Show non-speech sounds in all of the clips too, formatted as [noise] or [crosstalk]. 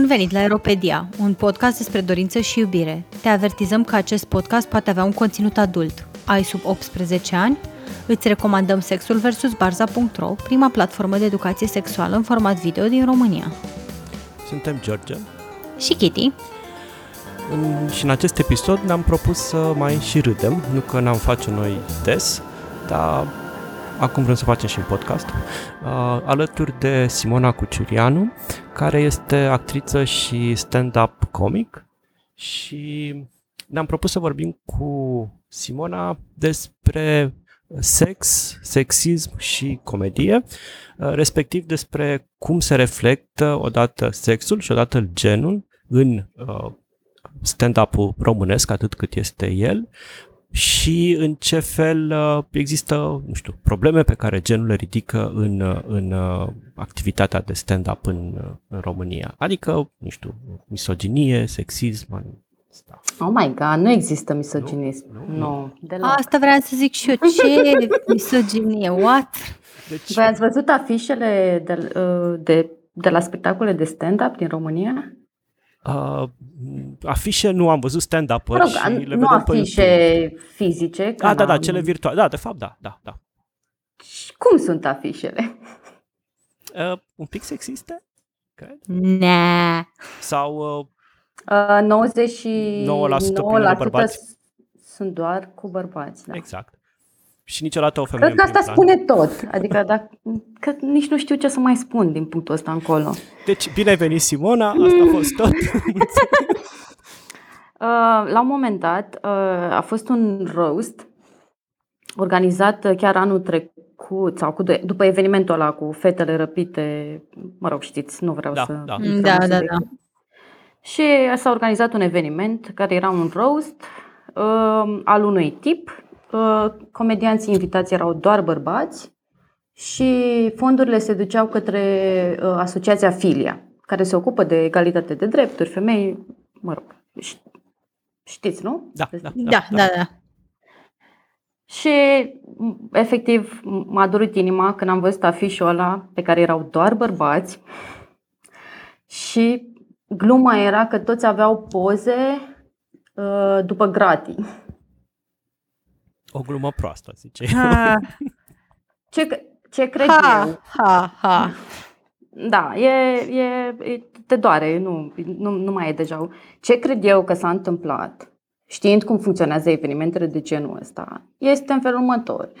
Bun venit la Aeropedia, un podcast despre dorință și iubire. Te avertizăm că acest podcast poate avea un conținut adult. Ai sub 18 ani? Îți recomandăm Sexul vs. Barza.ro, prima platformă de educație sexuală în format video din România. Suntem George Și Kitty. în, și în acest episod ne-am propus să mai și râdem, nu că n-am face noi des, dar acum vrem să facem și în podcast, uh, alături de Simona Cuciurianu, care este actriță și stand-up comic. Și ne-am propus să vorbim cu Simona despre sex, sexism și comedie, uh, respectiv despre cum se reflectă odată sexul și odată genul în uh, stand-up-ul românesc, atât cât este el, și în ce fel uh, există, nu știu, probleme pe care genul le ridică în, uh, în uh, activitatea de stand-up în, uh, în România. Adică, nu știu, misoginie, sexism, asta. Oh my god, nu există misoginism. Nu, Nu, nu, nu deloc. Asta vreau să zic și eu. Ce misoginie? What? Deci, Voi ați văzut afișele de, uh, de, de la spectacole de stand-up din România? Uh, afișe nu am văzut stand-up Mă rog, și le nu vedem pe afișe YouTube. fizice. că Da, da, da, n-am- cele virtuale. Da, de fapt, da, da, da. Și Cum sunt afișele? Uh, un pic sexiste, cred. Nah. Sau uh, Uh, 99% pline de bărbați. sunt doar cu bărbați. Da. exact. Și niciodată o femeie Cred că în asta prim plan. spune tot. Adică dacă, că nici nu știu ce să mai spun din punctul ăsta încolo. Deci, bine ai venit, Simona, asta a fost tot. [laughs] Uh, la un moment dat uh, a fost un roast organizat uh, chiar anul trecut sau cu doi, după evenimentul ăla cu fetele răpite, mă rog, știți, nu vreau Da, să... da. intrăm Da, în da, subiect. da. Și s-a organizat un eveniment care era un roast uh, al unui tip. Uh, comedianții invitați erau doar bărbați și fondurile se duceau către uh, Asociația Filia, care se ocupă de egalitate de drepturi, femei, mă rog, ș- știți, nu? Da, da, Da, da, da. Și m, efectiv m- m-a durut inima când am văzut afișul ăla pe care erau doar bărbați și gluma era că toți aveau poze uh, după gratii. O glumă proastă, zice. Ha, [laughs] Ce, c- ce cred ha, eu? ha, ha. Da, e, e, e, te doare, nu, nu, nu mai e deja. Ce cred eu că s-a întâmplat, știind cum funcționează evenimentele de genul ăsta, este în felul următor.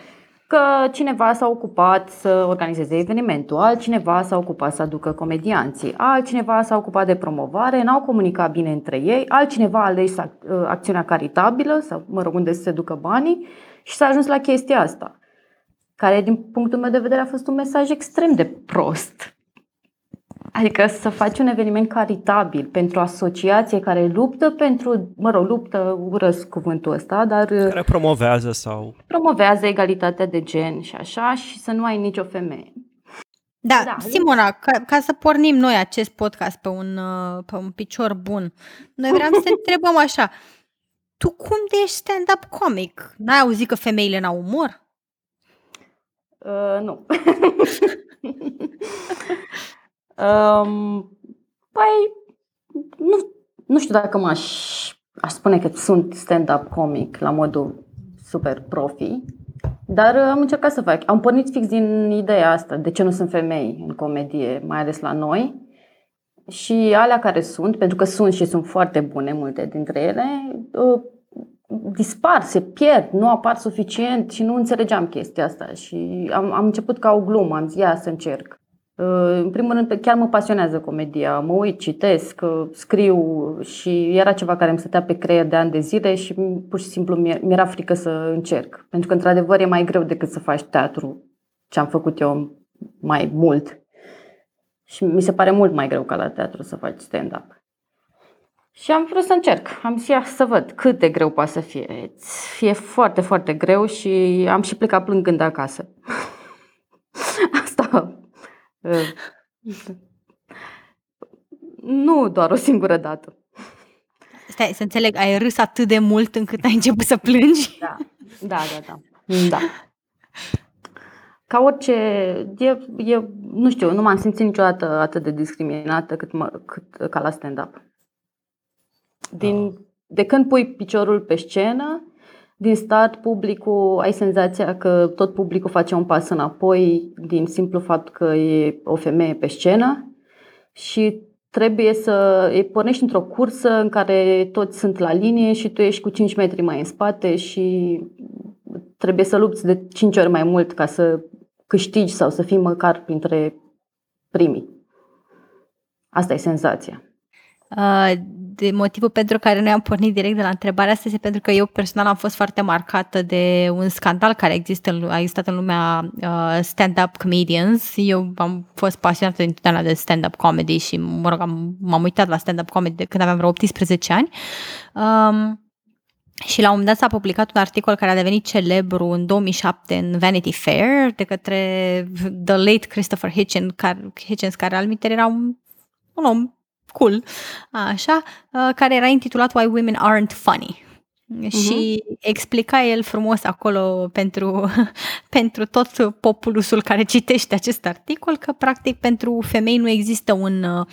Că cineva s-a ocupat să organizeze evenimentul, altcineva s-a ocupat să aducă comedianții, altcineva s-a ocupat de promovare, n-au comunicat bine între ei, altcineva a ales ac- ă, acțiunea caritabilă, sau mă rog, unde să se ducă banii și s-a ajuns la chestia asta care din punctul meu de vedere a fost un mesaj extrem de prost. Adică să faci un eveniment caritabil pentru o asociație care luptă pentru, mă rog, luptă, urăsc cuvântul ăsta, dar Care promovează sau... promovează egalitatea de gen și așa și să nu ai nicio femeie. Da, Da, Simona, ca, ca să pornim noi acest podcast pe un, uh, pe un picior bun, noi vreau să te [laughs] întrebăm așa, tu cum de ești stand-up comic? N-ai auzit că femeile n-au umor? Uh, nu. [laughs] um, păi, nu, nu știu dacă m-aș aș spune că sunt stand-up comic la modul super profi, dar uh, am încercat să fac. Am pornit fix din ideea asta, de ce nu sunt femei în comedie, mai ales la noi. Și alea care sunt, pentru că sunt și sunt foarte bune multe dintre ele, uh, dispar, se pierd, nu apar suficient și nu înțelegeam chestia asta. Și am, am început ca o glumă, am zis, ia să încerc. Uh, În primul rând, chiar mă pasionează comedia. Mă uit, citesc, uh, scriu și era ceva care îmi stătea pe creier de ani de zile și pur și simplu mi- mi-era frică să încerc. Pentru că, într-adevăr, e mai greu decât să faci teatru, ce am făcut eu mai mult. Și mi se pare mult mai greu ca la teatru să faci stand-up. Și am vrut să încerc. Am zis, ia să văd cât de greu poate să fie. E foarte, foarte greu și am și plecat plângând acasă. [laughs] Asta. Uh, Nu doar o singură dată. Stai, să înțeleg, ai râs atât de mult încât ai început să plângi? Da, da, da. Da. da. ca orice, e, e, nu știu, nu m-am simțit niciodată atât de discriminată cât, mă, cât ca la stand-up. Din, oh. De când pui piciorul pe scenă, din start publicul, ai senzația că tot publicul face un pas înapoi din simplu fapt că e o femeie pe scenă și trebuie să îi pornești într-o cursă în care toți sunt la linie și tu ești cu 5 metri mai în spate și trebuie să lupți de 5 ori mai mult ca să câștigi sau să fii măcar printre primii. Asta e senzația. Uh, de motivul pentru care noi am pornit direct de la întrebarea asta este pentru că eu personal am fost foarte marcată de un scandal care există, a existat în lumea uh, stand-up comedians. Eu am fost pasionată întotdeauna de stand-up comedy și, mă rog, am, m-am uitat la stand-up comedy de când aveam vreo 18 ani. Um, și la un moment dat s-a publicat un articol care a devenit celebru în 2007 în Vanity Fair de către The Late Christopher Hitchens, care, Hitchens, care al era un, un om cool, așa, uh, care era intitulat Why Women Aren't Funny. Uh-huh. Și explica el frumos acolo pentru, [laughs] pentru tot populusul care citește acest articol că practic pentru femei nu există un uh,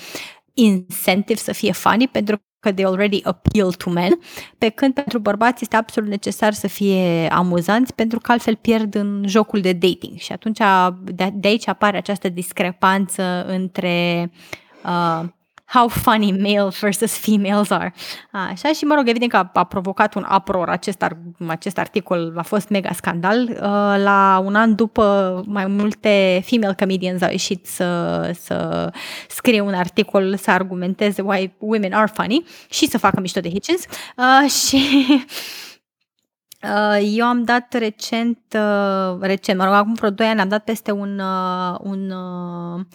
incentive să fie funny pentru că they already appeal to men, pe când pentru bărbați este absolut necesar să fie amuzanți pentru că altfel pierd în jocul de dating și atunci de, de aici apare această discrepanță între uh, how funny male versus females are. Așa și, mă rog, evident că a, a provocat un apror acest, ar, acest articol, a fost mega scandal. Uh, la un an după, mai multe female comedians au ieșit să, să scrie un articol, să argumenteze why women are funny și să facă mișto de Hitchens. Uh, și uh, eu am dat recent, uh, recent, mă rog, acum vreo 2 ani am dat peste un, uh, un uh,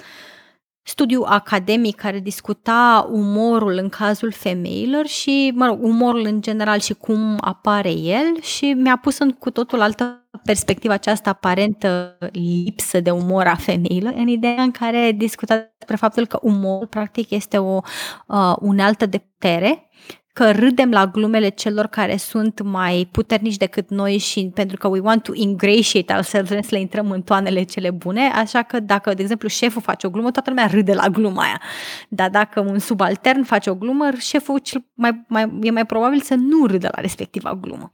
studiu academic care discuta umorul în cazul femeilor și, mă rog, umorul în general și cum apare el și mi-a pus în cu totul altă perspectivă această aparentă lipsă de umor a femeilor, în ideea în care discuta despre faptul că umorul practic este o uh, unealtă de putere că râdem la glumele celor care sunt mai puternici decât noi și pentru că we want to ingratiate ourselves, vrem să le intrăm în toanele cele bune, așa că dacă, de exemplu, șeful face o glumă, toată lumea râde la gluma aia. Dar dacă un subaltern face o glumă, șeful mai, mai, e mai probabil să nu râdă la respectiva glumă.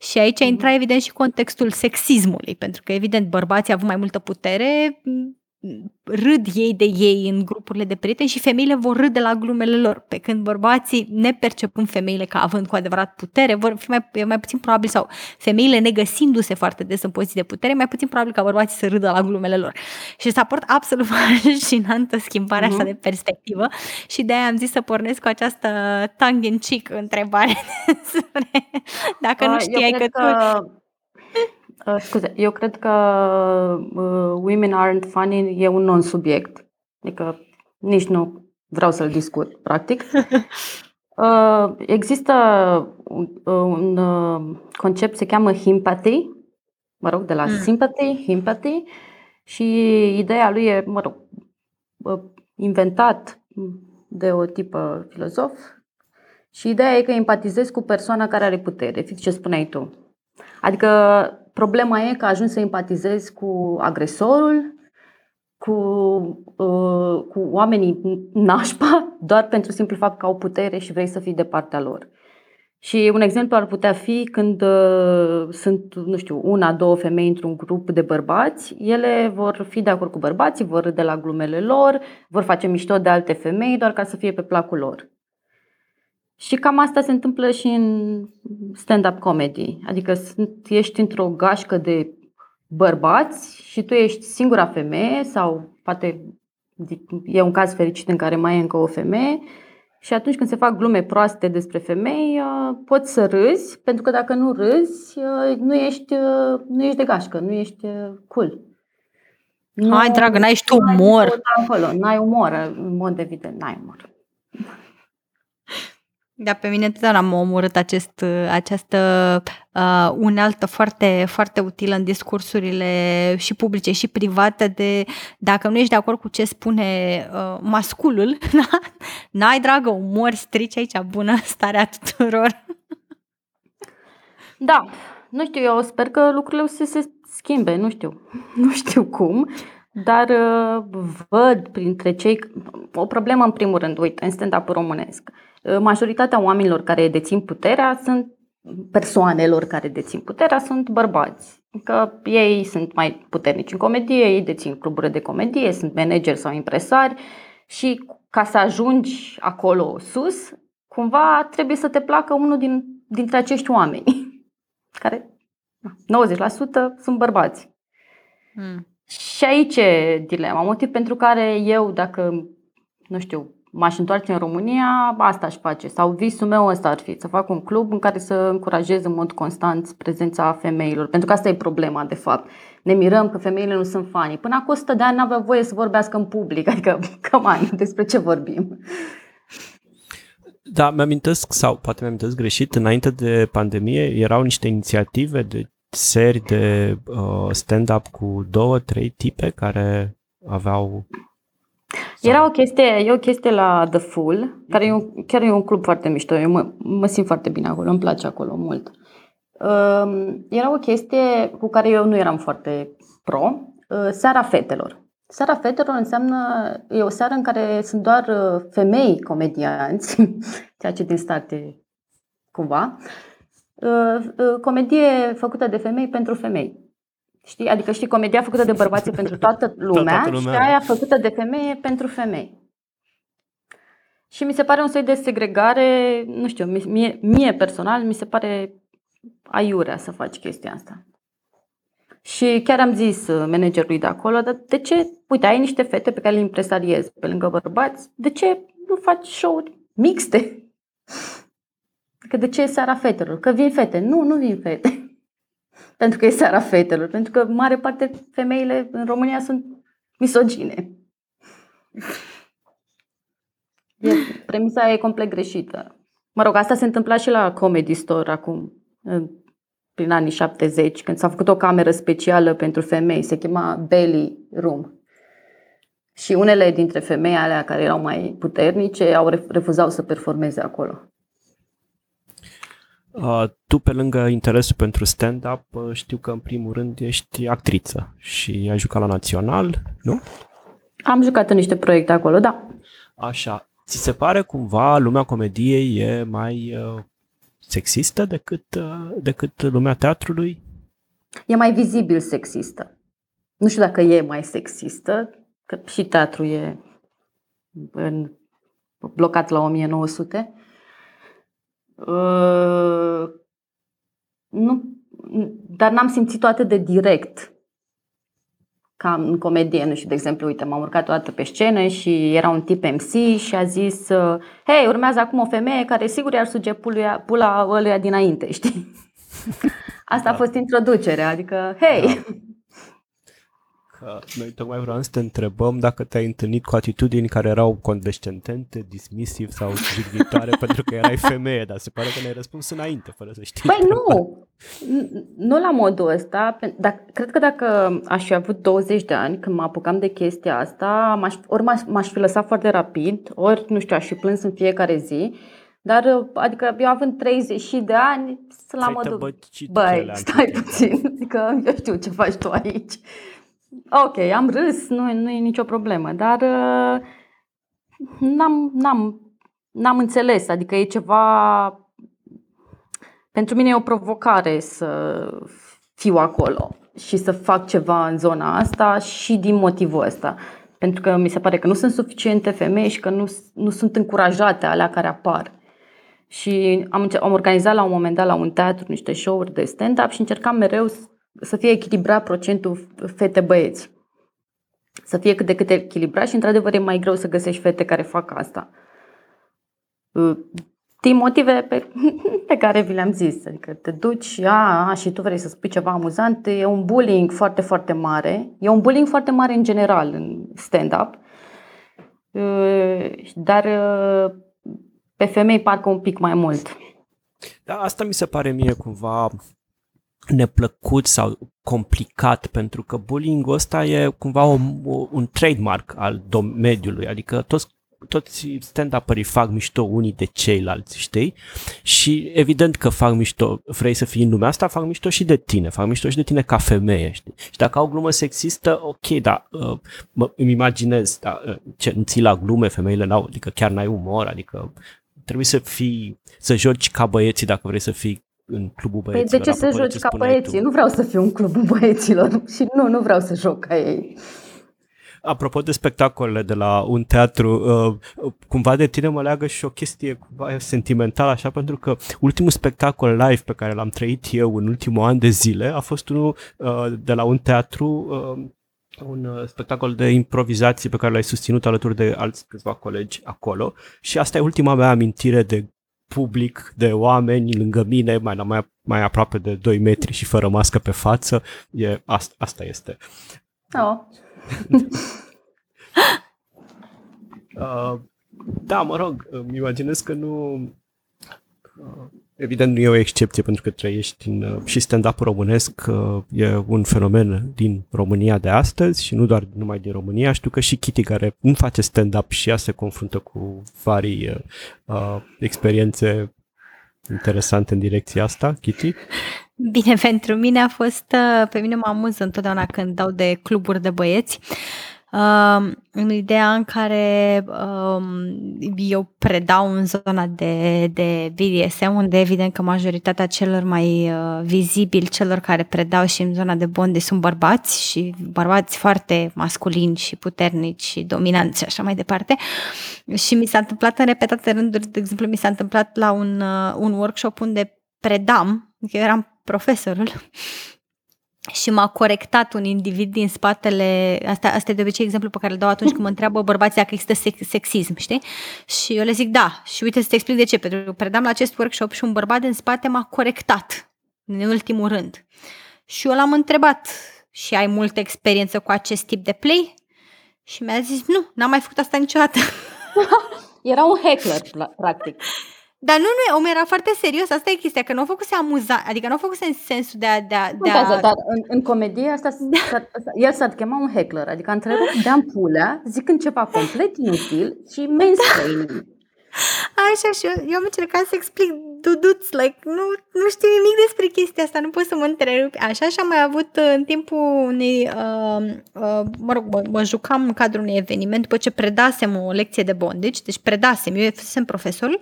Și aici intra evident și contextul sexismului, pentru că evident bărbații au avut mai multă putere, râd ei de ei în grupurile de prieteni și femeile vor râde la glumele lor, pe când bărbații, nepercepând femeile ca având cu adevărat putere, vor fi mai, mai puțin probabil sau femeile negăsindu-se foarte des în poziții de putere, mai puțin probabil ca bărbații să râdă la glumele lor. Și s-a părut absolut fascinantă schimbarea uh-huh. asta mhm. de perspectivă și de aia am zis să pornesc cu această tongue in cheek întrebare [laughs] dacă uh, nu știai că, că tu... Uh, scuze, eu cred că uh, Women Aren't Funny e un non-subiect. Adică nici nu vreau să-l discut, practic. [laughs] Uh, există un, un uh, concept, se cheamă himpathy, mă rog, de la mm. sympathy, himpathy, și ideea lui e, mă rog, uh, inventat de o tipă filozof și ideea e că empatizezi cu persoana care are putere, fix ce spuneai tu. Adică Problema e că ajungi să empatizezi cu agresorul, cu, uh, cu oamenii nașpa, doar pentru simplu fapt că au putere și vrei să fii de partea lor. Și un exemplu ar putea fi când uh, sunt, nu știu, una, două femei într-un grup de bărbați, ele vor fi de acord cu bărbații, vor râde la glumele lor, vor face mișto de alte femei doar ca să fie pe placul lor. Și cam asta se întâmplă și în stand-up comedy. Adică ești într-o gașcă de bărbați și tu ești singura femeie sau poate e un caz fericit în care mai e încă o femeie și atunci când se fac glume proaste despre femei, uh, poți să râzi, pentru că dacă nu râzi, uh, nu ești, uh, nu ești de gașcă, nu ești cool. Nu, Hai, dragă, n-ai tu umor. N-ai umor, în mod evident, n-ai umor. Da, pe mine întotdeauna m-a omorât acest, această uh, unealtă foarte, foarte utilă în discursurile și publice și private de dacă nu ești de acord cu ce spune uh, masculul, [laughs] da? n-ai dragă umor, strici aici bună starea tuturor. Da, nu știu, eu sper că lucrurile se, se schimbe, nu știu, [laughs] nu știu cum, dar uh, văd printre cei o problemă în primul rând, uite, în stand-up românesc. Uh, majoritatea oamenilor care dețin puterea sunt persoanelor care dețin puterea sunt bărbați. Că ei sunt mai puternici în comedie, ei dețin cluburi de comedie, sunt manageri sau impresari și ca să ajungi acolo sus, cumva trebuie să te placă unul din, dintre acești oameni, [laughs] care 90% sunt bărbați. Mm. Și aici e dilema, motiv pentru care eu, dacă, nu știu, m-aș întoarce în România, asta aș face. Sau visul meu ăsta ar fi, să fac un club în care să încurajez în mod constant prezența femeilor. Pentru că asta e problema, de fapt. Ne mirăm că femeile nu sunt fani. Până acum 100 de ani n-avea voie să vorbească în public. Adică, [laughs] cam despre ce vorbim? Da, mi-amintesc, sau poate mi-amintesc greșit, înainte de pandemie erau niște inițiative de seri de uh, stand-up cu două, trei tipe care aveau era o chestie, e o chestie la The Full, care e un, chiar e un club foarte mișto. Eu mă, mă simt foarte bine acolo, îmi place acolo mult. Uh, era o chestie cu care eu nu eram foarte pro, uh, seara fetelor. Seara fetelor înseamnă, e o seară în care sunt doar uh, femei comedianți, [laughs] ceea ce din start e cumva, uh, uh, comedie făcută de femei pentru femei. Știi? Adică știi, comedia făcută de bărbați pentru toată lumea, [laughs] toată lumea și aia făcută de femeie pentru femei. Și mi se pare un soi de segregare, nu știu, mie, mie personal mi se pare aiurea să faci chestia asta. Și chiar am zis uh, managerului de acolo, dar de ce, uite, ai niște fete pe care le impresariezi pe lângă bărbați, de ce nu faci show-uri mixte? Că de ce e seara fetelor? Că vin fete. Nu, nu vin fete [laughs] pentru că e seara fetelor, pentru că mare parte femeile în România sunt misogine. E, premisa e complet greșită. Mă rog, asta se întâmpla și la Comedy Store acum, prin anii 70, când s-a făcut o cameră specială pentru femei, se chema Belly Room. Și unele dintre femei alea care erau mai puternice au refuzat să performeze acolo. Uh, tu, pe lângă interesul pentru stand-up, uh, știu că în primul rând ești actriță și ai jucat la Național, nu? Am jucat în niște proiecte acolo, da. Așa. Ți se pare cumva lumea comediei e mai uh, sexistă decât, uh, decât lumea teatrului? E mai vizibil sexistă. Nu știu dacă e mai sexistă, că și teatru e în, blocat la 1900, Uh, nu, dar n-am simțit-o atât de direct ca în comedie, nu știu, de exemplu, uite, m-am urcat o dată pe scenă și era un tip MC și a zis uh, hei, urmează acum o femeie care sigur i-ar suge pula, pula ăluia dinainte, știi? [laughs] Asta da. a fost introducerea, adică, hei, da că [laughs] noi tocmai vreau să te întrebăm dacă te-ai întâlnit cu atitudini care erau condescendente, dismisiv sau jignitoare [laughs] pentru că erai femeie, dar se pare că ne-ai răspuns înainte, fără să știi. Păi nu, nu la modul ăsta, dar cred că dacă aș fi avut 20 de ani când mă apucam de chestia asta, m-aș, ori m-aș, m-aș fi lăsat foarte rapid, ori, nu știu, aș fi plâns în fiecare zi, dar, adică eu având 30 de ani, sunt la modul, băi, stai puțin, adică eu știu ce faci tu aici. Ok, am râs, nu, nu e nicio problemă, dar uh, n-am, n-am, n-am înțeles, adică e ceva... Pentru mine e o provocare să fiu acolo și să fac ceva în zona asta și din motivul ăsta. Pentru că mi se pare că nu sunt suficiente femei și că nu, nu sunt încurajate alea care apar. Și am, am organizat la un moment dat la un teatru niște show-uri de stand-up și încercam mereu să fie echilibrat procentul fete-băieți. Să fie cât de cât echilibrat și într-adevăr e mai greu să găsești fete care fac asta. Uh, din motive pe, [laughs] pe care vi le-am zis. Adică te duci a, a, și tu vrei să spui ceva amuzant. E un bullying foarte, foarte mare. E un bullying foarte mare în general în stand-up. Uh, dar uh, pe femei parcă un pic mai mult. Da, asta mi se pare mie cumva neplăcut sau complicat, pentru că bullying-ul ăsta e cumva o, o, un trademark al domeniului, adică toți toți stand-up-ării fac mișto unii de ceilalți, știi? Și evident că fac mișto, vrei să fii în lumea asta, fac mișto și de tine, fac mișto și de tine ca femeie, știi? Și dacă au glumă sexistă, ok, dar uh, mă, îmi imaginez, da, uh, ce, nu ții la glume, femeile n-au, adică chiar n-ai umor, adică trebuie să fii, să joci ca băieții dacă vrei să fii în clubul băieților. Păi de ce să joci ca băieții? Tu. Nu vreau să fiu în clubul [laughs] băieților și nu, nu vreau să joc ca ei. Apropo de spectacolele de la un teatru, uh, cumva de tine mă leagă și o chestie cumva sentimentală, așa, pentru că ultimul spectacol live pe care l-am trăit eu în ultimul an de zile a fost unul uh, de la un teatru, uh, un spectacol de improvizație pe care l-ai susținut alături de alți câțiva colegi acolo și asta e ultima mea amintire de public, de oameni lângă mine, mai, mai, mai aproape de 2 metri și fără mască pe față. E, asta, asta este. Oh. [laughs] uh, da, mă rog, îmi imaginez că nu... Uh, evident nu e o excepție pentru că trăiești în, uh, și stand-up românesc uh, e un fenomen din România de astăzi și nu doar numai din România. Știu că și Kitty care nu face stand-up și ea se confruntă cu vari uh, uh experiențe interesante în direcția asta, Kitty. Bine, pentru mine a fost, pe mine mă amuză întotdeauna când dau de cluburi de băieți. Uh, în ideea în care uh, eu predau în zona de, de BDSM, unde evident că majoritatea celor mai uh, vizibili, celor care predau și în zona de bonde sunt bărbați și bărbați foarte masculini și puternici și dominanți și așa mai departe. Și mi s-a întâmplat în repetate rânduri, de exemplu, mi s-a întâmplat la un, uh, un workshop unde predam, eu eram profesorul și m-a corectat un individ din spatele, asta, asta e de obicei exemplu pe care îl dau atunci când mă întreabă bărbații dacă există sex, sexism, știi? Și eu le zic da, și uite să te explic de ce, pentru că predam la acest workshop și un bărbat din spate m-a corectat, în ultimul rând. Și eu l-am întrebat, și ai multă experiență cu acest tip de play? Și mi-a zis, nu, n-am mai făcut asta niciodată. [laughs] Era un hackler, practic. Dar nu, nu, omul era foarte serios, asta e chestia, că nu a făcut să amuza, adică nu a făcut în sensul de a... De a, de a... dar în, în comedie asta, s-a, el s-a chemat un heckler, adică a întrerupt de ampulea, zicând ceva complet inutil și mainstream. Așa și eu, eu am încercat să explic duduț, like, nu, nu știu nimic despre chestia asta, nu pot să mă întrerup. Așa și am mai avut uh, în timpul unei, uh, uh, mă rog, mă, mă jucam în cadrul unui eveniment după ce predasem o lecție de bondage, deci predasem, eu fusem profesorul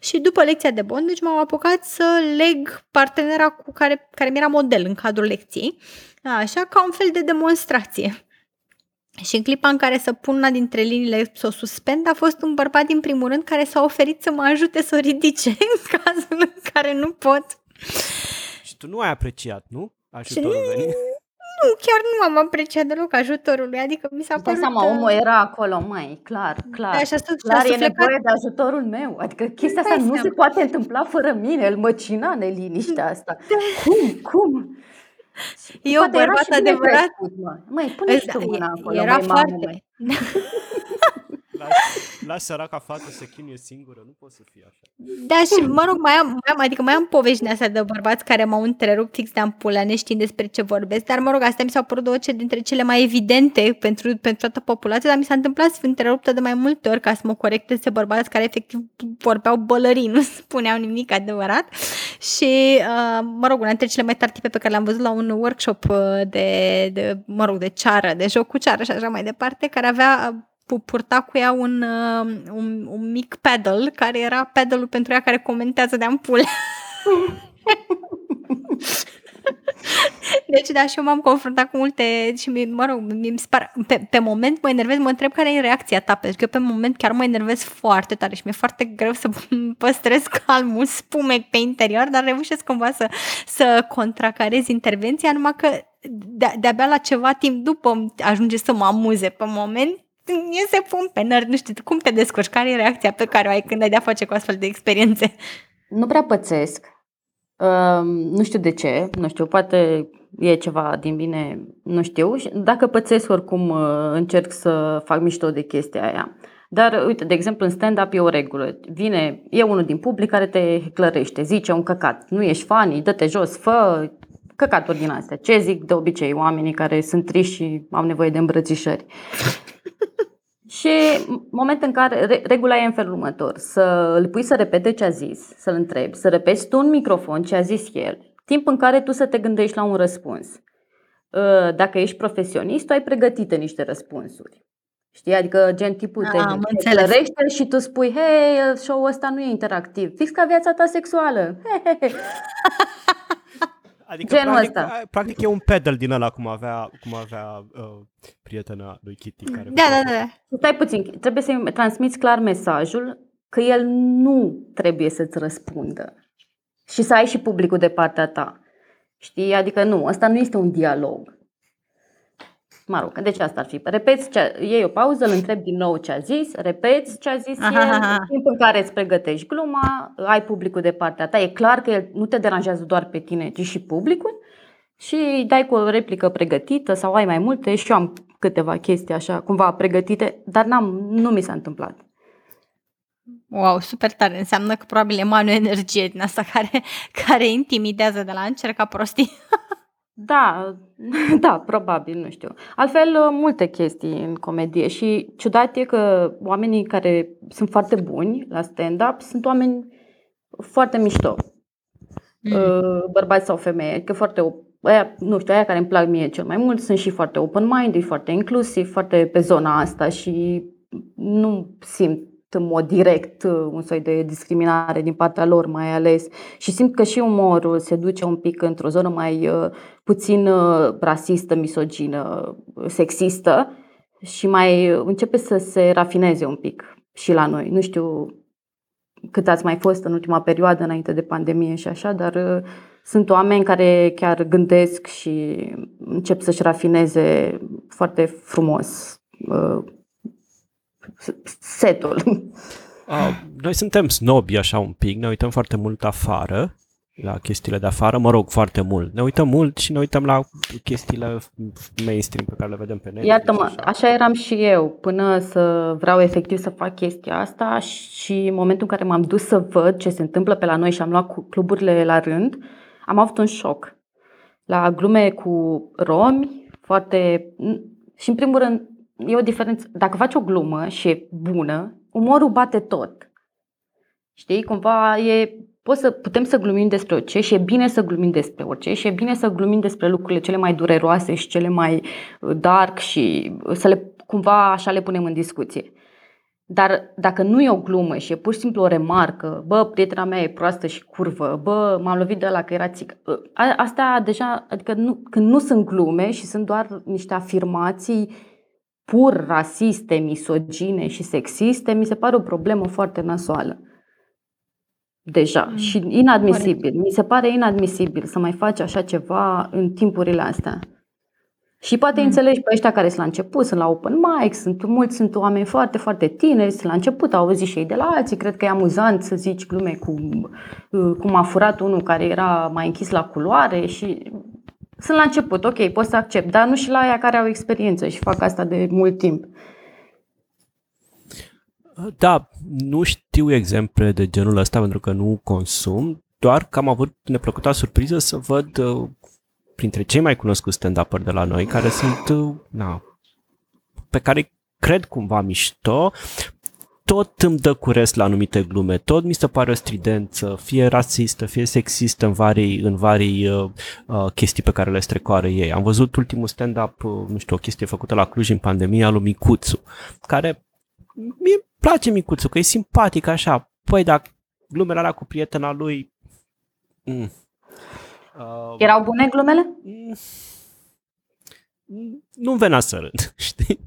și după lecția de bondage m-am apucat să leg partenera cu care, care mi era model în cadrul lecției, așa ca un fel de demonstrație. Și în clipa în care să pun una dintre liniile să o suspend, a fost un bărbat din primul rând care s-a oferit să mă ajute să o ridice [laughs] în cazul în care nu pot. Și tu nu ai apreciat, nu? Ajutorul și Nu, chiar nu am apreciat deloc ajutorul lui, adică mi s-a Stai părut... seama, omul era acolo, mai clar, clar. Da, și asta, clar, și e nevoie de ajutorul meu. Adică chestia asta nu seama. se poate întâmpla fără mine, îl măcina neliniștea [laughs] asta. Da. Cum, cum? E o bărbat adevărat. Măi, pune și tu mâna acolo, Era foarte... [laughs] [laughs] Las săraca fată să chinuie singură, nu pot să fie așa. Da, și mă rog, mai am, mai am adică mai am povești astea de bărbați care m-au întrerupt fix de ampulea neștiind despre ce vorbesc, dar mă rog, astea mi s-au părut două dintre cele mai evidente pentru, pentru toată populația, dar mi s-a întâmplat să fiu întreruptă de mai multe ori ca să mă corecteze bărbați care efectiv vorbeau bălării, [laughs] nu spuneau nimic adevărat. Și, uh, mă rog, una dintre cele mai tari pe care le-am văzut la un workshop uh, de, de, mă rog, de ceară, de joc cu ceară și așa mai departe, care avea purta cu ea un, uh, un, un mic pedal, care era pedalul pentru ea care comentează de ampule. [laughs] Deci, da, și eu m-am confruntat cu multe și, mă rog, mi spar, pe, pe moment mă enervez, mă întreb care e reacția ta, pentru că eu pe moment chiar mă enervez foarte tare și mi-e foarte greu să [laughs] păstrez calmul, spumec pe interior, dar reușesc cumva să, să contracarez intervenția, numai că de, de-abia la ceva timp după ajunge să mă amuze pe moment e se pun pe nări, nu știu, cum te descurci, care e reacția pe care o ai când ai de-a face cu astfel de experiențe? Nu prea pățesc, uh, nu știu de ce, nu știu, poate e ceva din bine, nu știu. Dacă pățesc, oricum uh, încerc să fac mișto de chestia aia. Dar, uite, de exemplu, în stand-up e o regulă. Vine, e unul din public care te clărește, zice un căcat. Nu ești funny, dă-te jos, fă căcaturi din astea. Ce zic de obicei oamenii care sunt triști și au nevoie de îmbrățișări? Și moment în care regula e în felul următor, să îl pui să repete ce a zis, să-l întrebi, să repeți tu în microfon ce a zis el, timp în care tu să te gândești la un răspuns. Ă, dacă ești profesionist, tu ai pregătite niște răspunsuri. Știi? Adică gen tipul te înțelește și tu spui Hei, show-ul ăsta nu e interactiv Fix ca viața ta sexuală [laughs] Adică Genul practic, ăsta. practic e un pedal din ăla cum avea, cum avea uh, prietena lui Kitty. Care da, da, da. Stai puțin, trebuie să-i transmiți clar mesajul că el nu trebuie să-ți răspundă și să ai și publicul de partea ta. Știi? Adică nu, ăsta nu este un dialog. Mă rog, deci asta ar fi. Repeți, ce, iei o pauză, îl întrebi din nou ce a zis, repeți ce a zis aha, [laughs] el, aha. în timp în care îți pregătești gluma, ai publicul de partea ta. E clar că el nu te deranjează doar pe tine, ci și publicul și dai cu o replică pregătită sau ai mai multe și eu am câteva chestii așa, cumva pregătite, dar n-am, nu mi s-a întâmplat. Wow, super tare. Înseamnă că probabil emană o energie din asta care, [laughs] care intimidează de la încerca prostii. [laughs] Da, [laughs] da, probabil, nu știu. Altfel, uh, multe chestii în comedie și ciudat e că oamenii care sunt foarte buni la stand-up sunt oameni foarte mișto. Mm. Uh, bărbați sau femei, că foarte aia, nu știu, aia care îmi plac mie cel mai mult sunt și foarte open-minded, foarte inclusiv, foarte pe zona asta și nu simt în mod direct uh, un soi de discriminare din partea lor mai ales și simt că și umorul se duce un pic într-o zonă mai uh, puțin uh, rasistă, misogină, sexistă și mai începe să se rafineze un pic și la noi. Nu știu cât ați mai fost în ultima perioadă înainte de pandemie și așa, dar sunt oameni care chiar gândesc și încep să-și rafineze foarte frumos setul. Uh, noi suntem snobi așa un pic, ne uităm foarte mult afară, la chestiile de afară, mă rog, foarte mult. Ne uităm mult și ne uităm la chestiile mainstream pe care le vedem pe net. Iată-mă, așa. așa eram și eu, până să vreau efectiv să fac chestia asta și în momentul în care m-am dus să văd ce se întâmplă pe la noi și am luat cluburile la rând, am avut un șoc. La glume cu romi, foarte... Și în primul rând, e o diferență. Dacă faci o glumă și e bună, umorul bate tot. Știi? Cumva e Poți să, putem să glumim despre orice și e bine să glumim despre orice și e bine să glumim despre lucrurile cele mai dureroase și cele mai uh, dark și să le cumva așa le punem în discuție. Dar dacă nu e o glumă și e pur și simplu o remarcă, bă, prietena mea e proastă și curvă, bă, m-am lovit de la că era țică. Uh, asta deja, adică nu, când nu sunt glume și sunt doar niște afirmații pur rasiste, misogine și sexiste, mi se pare o problemă foarte nasoală. Deja. Mm. Și inadmisibil. Mi se pare inadmisibil să mai faci așa ceva în timpurile astea. Și poate mm. înțelegi pe ăștia care sunt la început, sunt la open mic, sunt mulți, sunt oameni foarte, foarte tineri, sunt la început, au auzit și ei de la alții, cred că e amuzant să zici glume cu cum a furat unul care era mai închis la culoare și sunt la început, ok, pot să accept, dar nu și la aia care au experiență și fac asta de mult timp. Da, nu știu exemple de genul ăsta pentru că nu consum, doar că am avut neplăcuta surpriză să văd uh, printre cei mai cunoscuți stand up de la noi, care sunt, uh, na, pe care cred cumva mișto, tot îmi dă curesc la anumite glume, tot mi se pare o stridență, fie rasistă, fie sexistă în varii, în varii uh, uh, chestii pe care le strecoară ei. Am văzut ultimul stand-up, uh, nu știu, o chestie făcută la Cluj în pandemia lui Micuțu, care mie place Micuțu, că e simpatic așa. Păi, dacă glumele alea cu prietena lui... Mm. Uh, Erau bune glumele? Mm, nu-mi venea să râd, [laughs] știi?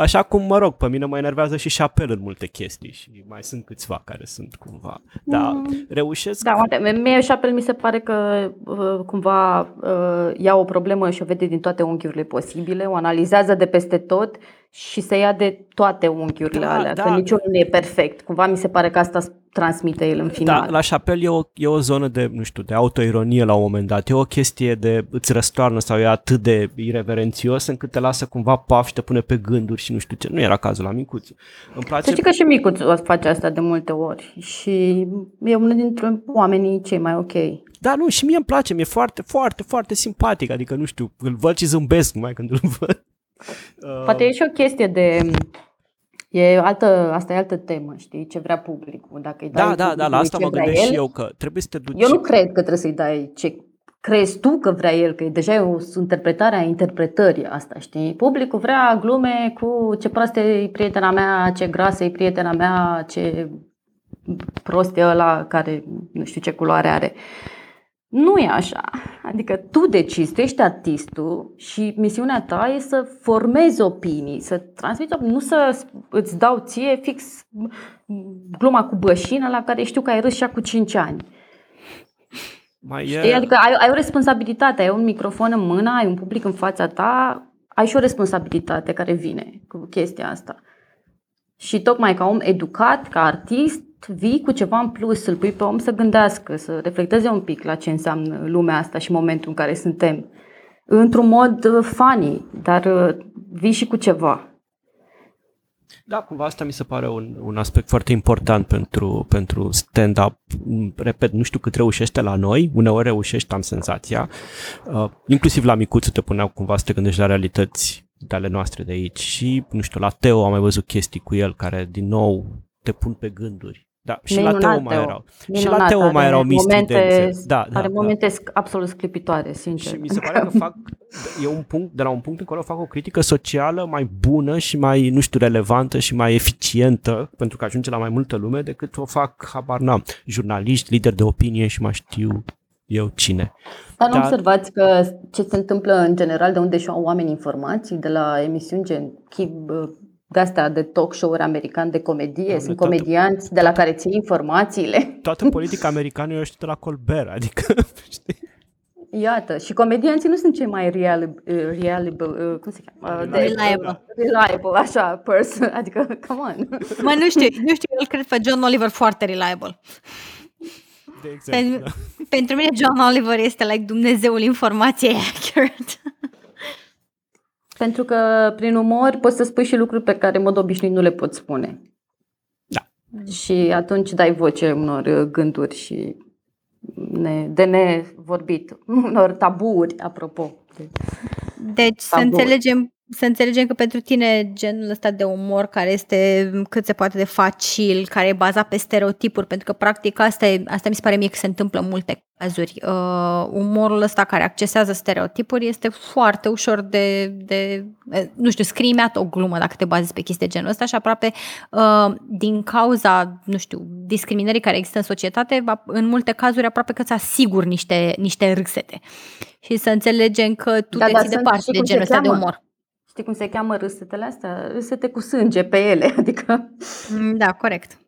Așa cum, mă rog, pe mine mă enervează și șapel în multe chestii și mai sunt câțiva care sunt cumva. Dar mm. reușesc... Da, uite, mie șapel mi se pare că uh, cumva uh, ia o problemă și o vede din toate unghiurile posibile, o analizează de peste tot și se ia de toate unghiurile da, alea, da. că niciunul nu e perfect. Cumva mi se pare că asta transmite el în da, final. Da, la Chapel e o, e o zonă de, nu știu, de autoironie la un moment dat. E o chestie de îți răstoarnă sau e atât de irreverențios încât te lasă cumva paf și te pune pe gânduri și nu știu ce. Nu era cazul la Micuțu. Îmi place... Să știi că și Micuțu face asta de multe ori și e unul dintre oamenii cei mai ok. Da, nu, și mie îmi place, mi-e foarte, foarte, foarte simpatic, adică, nu știu, îl văd și zâmbesc mai când îl văd. Poate e și o chestie de E altă, asta e altă temă, știi, ce vrea publicul. Dacă îi dai Da, da, da, la asta ce mă vrea gândesc el, și eu, că trebuie să te duci... Eu nu cred că trebuie să-i dai ce crezi tu că vrea el, că deja e o interpretare a interpretării asta, știi? Publicul vrea glume cu ce proastă e prietena mea, ce grasă e prietena mea, ce prost e ăla care nu știu ce culoare are. Nu e așa. Adică tu decizi, tu ești artistul și misiunea ta e să formezi opinii, să transmiți opinii, nu să îți dau ție fix gluma cu bășină la care știu că ai râs și cu 5 ani. Mai Știi? e... Adică ai, ai o responsabilitate, ai un microfon în mână, ai un public în fața ta, ai și o responsabilitate care vine cu chestia asta. Și tocmai ca om educat, ca artist, vii cu ceva în plus, să-l pui pe om să gândească, să reflecteze un pic la ce înseamnă lumea asta și momentul în care suntem. Într-un mod uh, funny, dar uh, vii și cu ceva. Da, cumva asta mi se pare un, un aspect foarte important pentru, pentru stand-up. Repet, nu știu cât reușește la noi, uneori reușești, am senzația. Uh, inclusiv la micuțul te puneau cumva să te gândești la realități de ale noastre de aici și, nu știu, la Teo am mai văzut chestii cu el care, din nou, te pun pe gânduri. Da, și Minunat, la Teo mai Teo. erau. și Minunat, la Teo mai are erau momente, mistidențe. Da, da, are da. momente sc- absolut sclipitoare, sincer. Și mi se pare că fac, e un punct, de la un punct încolo fac o critică socială mai bună și mai, nu știu, relevantă și mai eficientă, pentru că ajunge la mai multă lume, decât o fac, habar n-am, jurnaliști, lideri de opinie și mai știu eu cine. Dar nu Dar- observați că ce se întâmplă în general, de unde și-au oamenii informații, de la emisiuni gen Kib, de astea de talk show-uri american de comedie, Doamne, sunt toată- comedianți de la care ții informațiile. Toată politica americană eu știu de la Colbert, adică, [laughs] știi? Iată, și comedianții nu sunt cei mai reliable, reliable uh, cum se cheamă? Uh, de- Reliable. Reliable, așa, person, adică, come on. Mă, nu știu, nu știu, eu îl cred pe John Oliver foarte reliable. De exemplu, Pentru, da. pentru mine John Oliver este like Dumnezeul informației accurate. Pentru că prin umor poți să spui și lucruri pe care în mod obișnuit nu le poți spune. Da. Și atunci dai voce unor uh, gânduri și ne, de nevorbit, [laughs] unor taburi, apropo. De, Deci să Tabu. înțelegem, să înțelegem că pentru tine genul ăsta de umor care este cât se poate de facil, care e bazat pe stereotipuri, pentru că practic asta, e, asta mi se pare mie că se întâmplă în multe cazuri. Uh, umorul ăsta care accesează stereotipuri este foarte ușor de, de eh, nu știu, scrii imediat o glumă dacă te bazezi pe chestii de genul ăsta și aproape uh, din cauza, nu știu, discriminării care există în societate, va- în multe cazuri aproape că îți asiguri niște, niște râsete. Și să înțelegem că tu Da, te dar ții sunt- departe știi de cum se genul ăsta de cheamă? umor. Știi cum se cheamă râsetele astea? Râsete cu sânge pe ele, [laughs] adică Mm, Da, corect.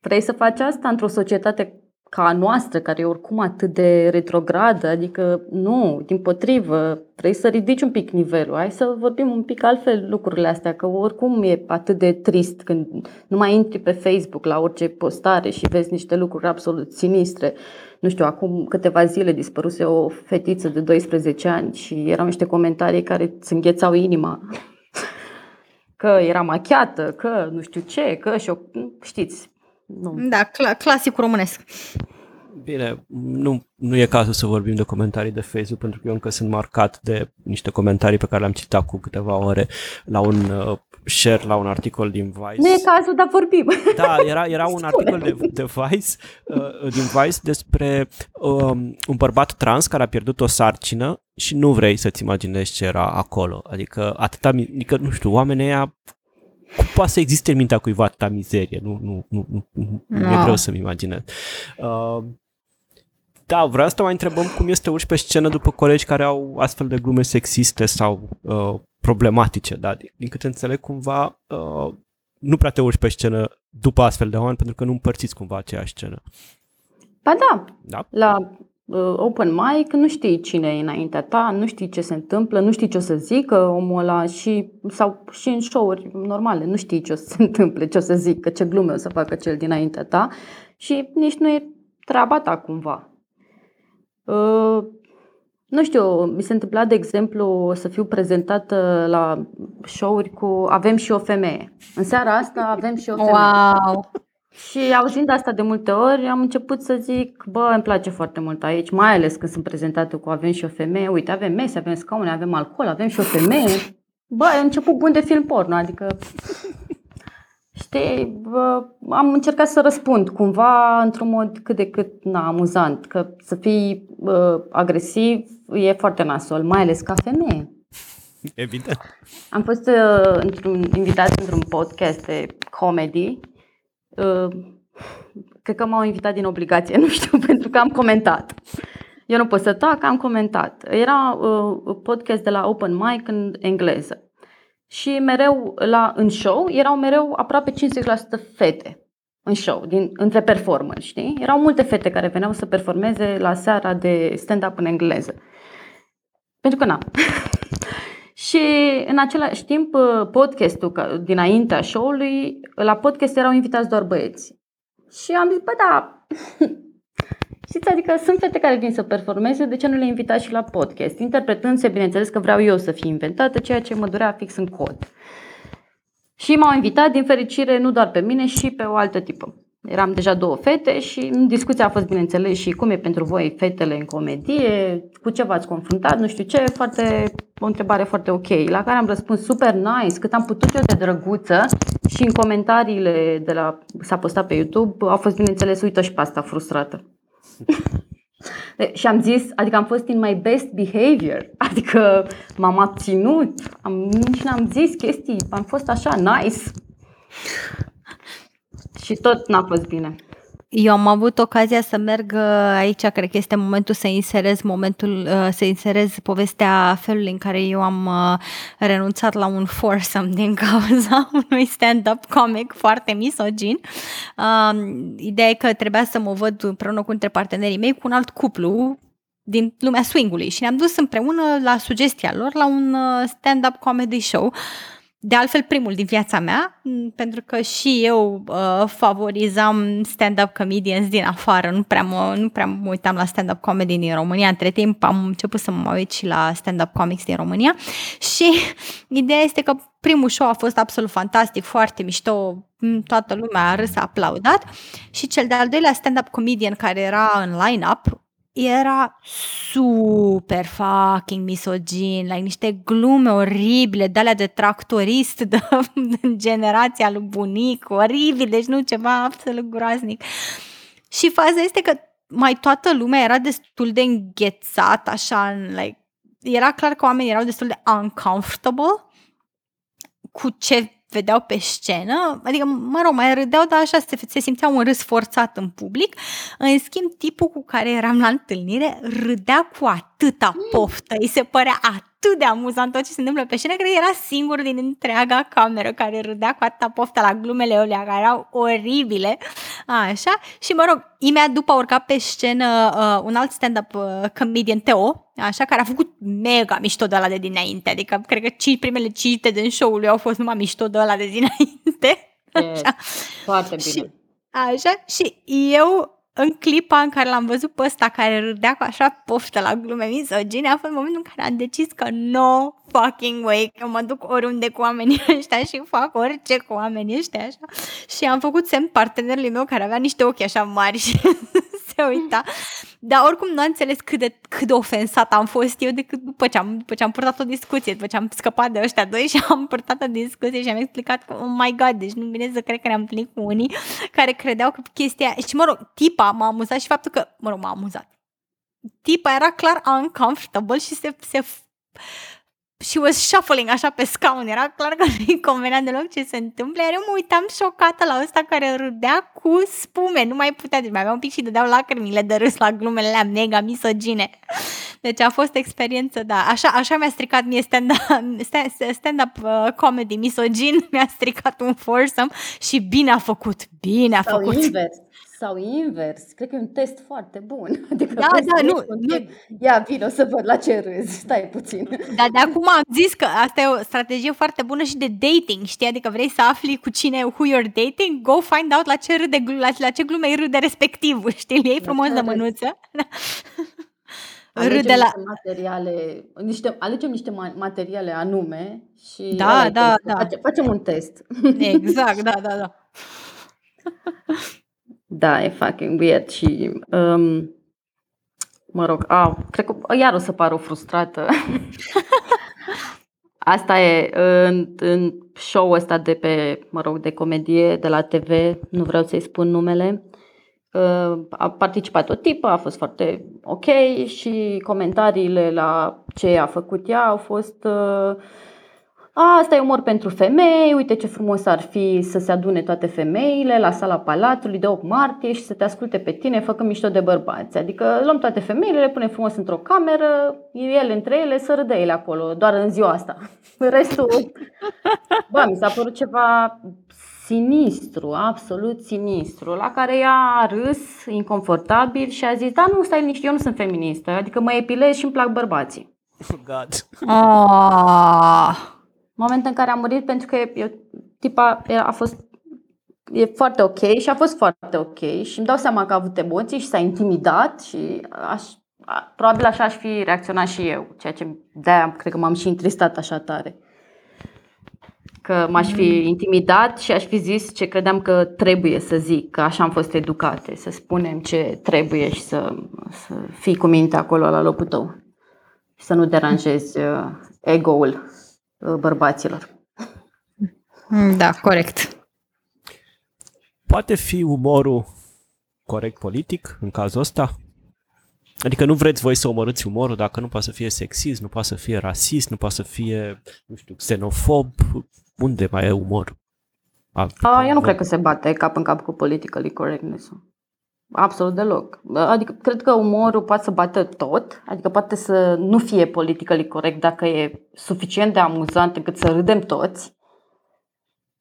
vrei să faci asta într-o societate ca a noastră, care e oricum atât de retrogradă, adică nu, din potrivă, vrei să ridici un pic nivelul, hai să vorbim un pic altfel lucrurile astea, că oricum e atât de trist când nu mai intri pe Facebook la orice postare și vezi niște lucruri absolut sinistre. Nu știu, acum câteva zile dispăruse o fetiță de 12 ani și erau niște comentarii care îți înghețau inima. [laughs] Că era machiată, că nu știu ce, că și o... știți, nu. Da, cla- clasicul românesc. Bine, nu, nu e cazul să vorbim de comentarii de Facebook, pentru că eu încă sunt marcat de niște comentarii pe care le-am citat cu câteva ore la un uh, share, la un articol din Vice. Nu e cazul, dar vorbim. Da, era, era un articol de, de Vice, uh, din Vice despre um, un bărbat trans care a pierdut o sarcină și nu vrei să-ți imaginezi ce era acolo. Adică atâta, mi- adică, nu știu, oamenii ăia cum poate să existe în mintea cuiva atâta mizerie? Nu, nu, nu, nu, nu, nu e No. greu să-mi imaginez. Uh, da, vreau să te mai întrebăm cum este urci pe scenă după colegi care au astfel de glume sexiste sau uh, problematice, da? Din, din câte înțeleg, cumva uh, nu prea te urci pe scenă după astfel de oameni pentru că nu împărțiți cumva aceeași scenă. Ba da, Da? la uh, open mic nu știi cine e înaintea ta, nu știi ce se întâmplă, nu știi ce o să zică omul ăla și, sau și în show-uri normale, nu știi ce o să se [laughs] întâmple, ce o să zică, ce glume o să facă cel dinaintea ta și nici nu e treaba ta cumva. Uh, nu știu, mi se întâmpla, de exemplu, să fiu prezentată la show-uri cu Avem și o femeie. În seara asta avem și o femeie. Wow! Și auzind asta de multe ori, am început să zic, bă, îmi place foarte mult aici, mai ales când sunt prezentată cu avem și o femeie, uite, avem mese, avem scaune, avem alcool, avem și o femeie. Bă, e început bun de film porno, adică Știi, am încercat să răspund cumva într-un mod cât de cât na, amuzant, că să fii uh, agresiv e foarte nasol, mai ales ca femeie. Evident. Am fost uh, într-un, invitat într-un podcast de comedy. Uh, cred că m-au invitat din obligație, [laughs] nu știu, pentru că am comentat. Eu nu pot să tac, am comentat. Era uh, podcast de la Open Mic în engleză. Și mereu la, în show erau mereu aproape 50% fete în show, din, între performeri, știi? Erau multe fete care veneau să performeze la seara de stand-up în engleză. Pentru că na. [laughs] și în același timp, uh, podcastul dinaintea show-ului, la podcast erau invitați doar băieți. Și am zis, bă, da, [laughs] Știți, adică sunt fete care vin să performeze, de ce nu le invitați și la podcast? Interpretându-se, bineînțeles că vreau eu să fiu inventată, ceea ce mă durea fix în cod. Și m-au invitat, din fericire, nu doar pe mine, și pe o altă tipă. Eram deja două fete și în discuția a fost, bineînțeles, și cum e pentru voi fetele în comedie, cu ce v-ați confruntat, nu știu ce, foarte, o întrebare foarte ok, la care am răspuns super nice, cât am putut eu de drăguță și în comentariile de la, s-a postat pe YouTube, au fost, bineînțeles, uită și pe asta frustrată. [laughs] și am zis, adică am fost in my best behavior, adică m-am abținut, am, nici n-am zis chestii, am fost așa nice. Și tot n-a fost bine. Eu am avut ocazia să merg uh, aici, cred că este momentul să inserez momentul, uh, să inserez povestea felului în care eu am uh, renunțat la un foursome din cauza [laughs] unui stand-up comic foarte misogin. Um, ideea e că trebuia să mă văd împreună cu între partenerii mei cu un alt cuplu din lumea swingului și ne-am dus împreună la sugestia lor la un stand-up comedy show de altfel, primul din viața mea, pentru că și eu uh, favorizam stand-up comedians din afară, nu prea, mă, nu prea mă uitam la stand-up comedy din România. Între timp am început să mă uit și la stand-up comics din România. [laughs] Și ideea este că primul show a fost absolut fantastic, foarte mișto, toată lumea a râs, a aplaudat. Și cel de-al doilea stand-up comedian care era în line-up era super fucking misogin, like niște glume oribile, de alea de tractorist de, [laughs] de generația lui bunic, oribil, deci nu ceva absolut groaznic. Și faza este că mai toată lumea era destul de înghețat, așa, like, era clar că oamenii erau destul de uncomfortable cu ce vedeau pe scenă, adică, mă rog, mai râdeau, dar așa se, se simțea un râs forțat în public. În schimb, tipul cu care eram la întâlnire râdea cu atâta mm. poftă, îi se părea atât de amuzant tot ce se întâmplă pe scenă, cred că era singur din întreaga cameră care râdea cu atâta poftă la glumele alea care erau oribile. Așa, și mă rog, imediat după a urcat pe scenă uh, un alt stand-up uh, comedian, Teo, așa, care a făcut mega mișto de la de dinainte, adică cred că ci, primele cite din show-ul lui au fost numai mișto de la de dinainte. Așa. Foarte bine. Și, așa, și eu în clipa în care l-am văzut pe ăsta care râdea cu așa poftă la glume misogine, a fost momentul în care am decis că no fucking way, că mă duc oriunde cu oamenii [laughs] ăștia și fac orice cu oamenii ăștia așa. Și am făcut semn partenerului meu care avea niște ochi așa mari și [laughs] [laughs] se uita. Dar oricum nu am înțeles cât de, cât de ofensat am fost eu decât după ce, am, după ce am purtat o discuție, după ce am scăpat de ăștia doi [laughs] și am purtat o discuție și am explicat că, oh my god, deci nu vine să cred că ne-am întâlnit cu unii care credeau că chestia... Și mă rog, tipa m-a amuzat și faptul că, mă rog, m-a amuzat. Tipa era clar uncomfortable și se, se she was shuffling așa pe scaun, era clar că nu-i convenea deloc ce se întâmplă, iar eu mă uitam șocată la ăsta care râdea cu spume, nu mai putea, deci mai avea un pic și dădeau lacrimile de râs la glumele alea mega misogine. Deci a fost experiență, da, așa, așa mi-a stricat mie stand-up, stand-up uh, comedy misogin, mi-a stricat un foursome și bine a făcut, bine a Sau făcut. invers sau invers. Cred că e un test foarte bun. [laughs] Adică da, da, nu, nu. Ia, vin, o să văd la ce râzi. [laughs] Stai puțin. Da, de acum am zis că asta e o strategie foarte bună și de dating, știi? Adică vrei să afli cu cine, who you're dating, go find out la ce, râde, la, la ce glume îi râde respectivul, [laughs] știi? Îl iei frumos de mânuță. Alegem râde la... niște materiale, niște, alegem niște materiale anume și da, da, da. Facem, facem un test. Exact, da, da, da. Da, e fucking weird și um, mă rog, a, cred că iar o să par o frustrată. [laughs] Asta e, în, în show-ul ăsta de pe, mă rog, de comedie de la TV, nu vreau să-i spun numele, uh, a participat o tipă, a fost foarte ok și comentariile la ce a făcut ea au fost uh, a, asta e umor pentru femei, uite ce frumos ar fi să se adune toate femeile la sala Palatului de 8 martie și să te asculte pe tine făcând mișto de bărbați. Adică luăm toate femeile, le punem frumos într-o cameră, ele între ele să râdă ele acolo, doar în ziua asta. [laughs] Restul, [laughs] bă, mi s-a părut ceva sinistru, absolut sinistru, la care ea a râs inconfortabil și a zis, da, nu, stai nici eu nu sunt feministă, adică mă epilez și îmi plac bărbații. Oh, God. Oh. Moment în care a murit pentru că eu, tipa a fost e foarte ok și a fost foarte ok și îmi dau seama că a avut emoții și s-a intimidat și aș, a, probabil așa aș fi reacționat și eu, ceea ce de-aia cred că m-am și întristat așa tare. Că m-aș fi mm. intimidat și aș fi zis ce credeam că trebuie să zic, că așa am fost educate, să spunem ce trebuie și să, să fii cu minte acolo la locul tău și să nu deranjezi uh, ego-ul Uh, bărbaților. Da, corect. Poate fi umorul corect politic în cazul ăsta? Adică nu vreți voi să omorâți umorul dacă nu poate să fie sexist, nu poate să fie rasist, nu poate să fie, nu știu, xenofob. Unde mai e umor? A, eu nu cred că se bate cap în cap cu politically correctness Absolut deloc. Adică cred că umorul poate să bată tot, adică poate să nu fie politically corect dacă e suficient de amuzant încât să râdem toți.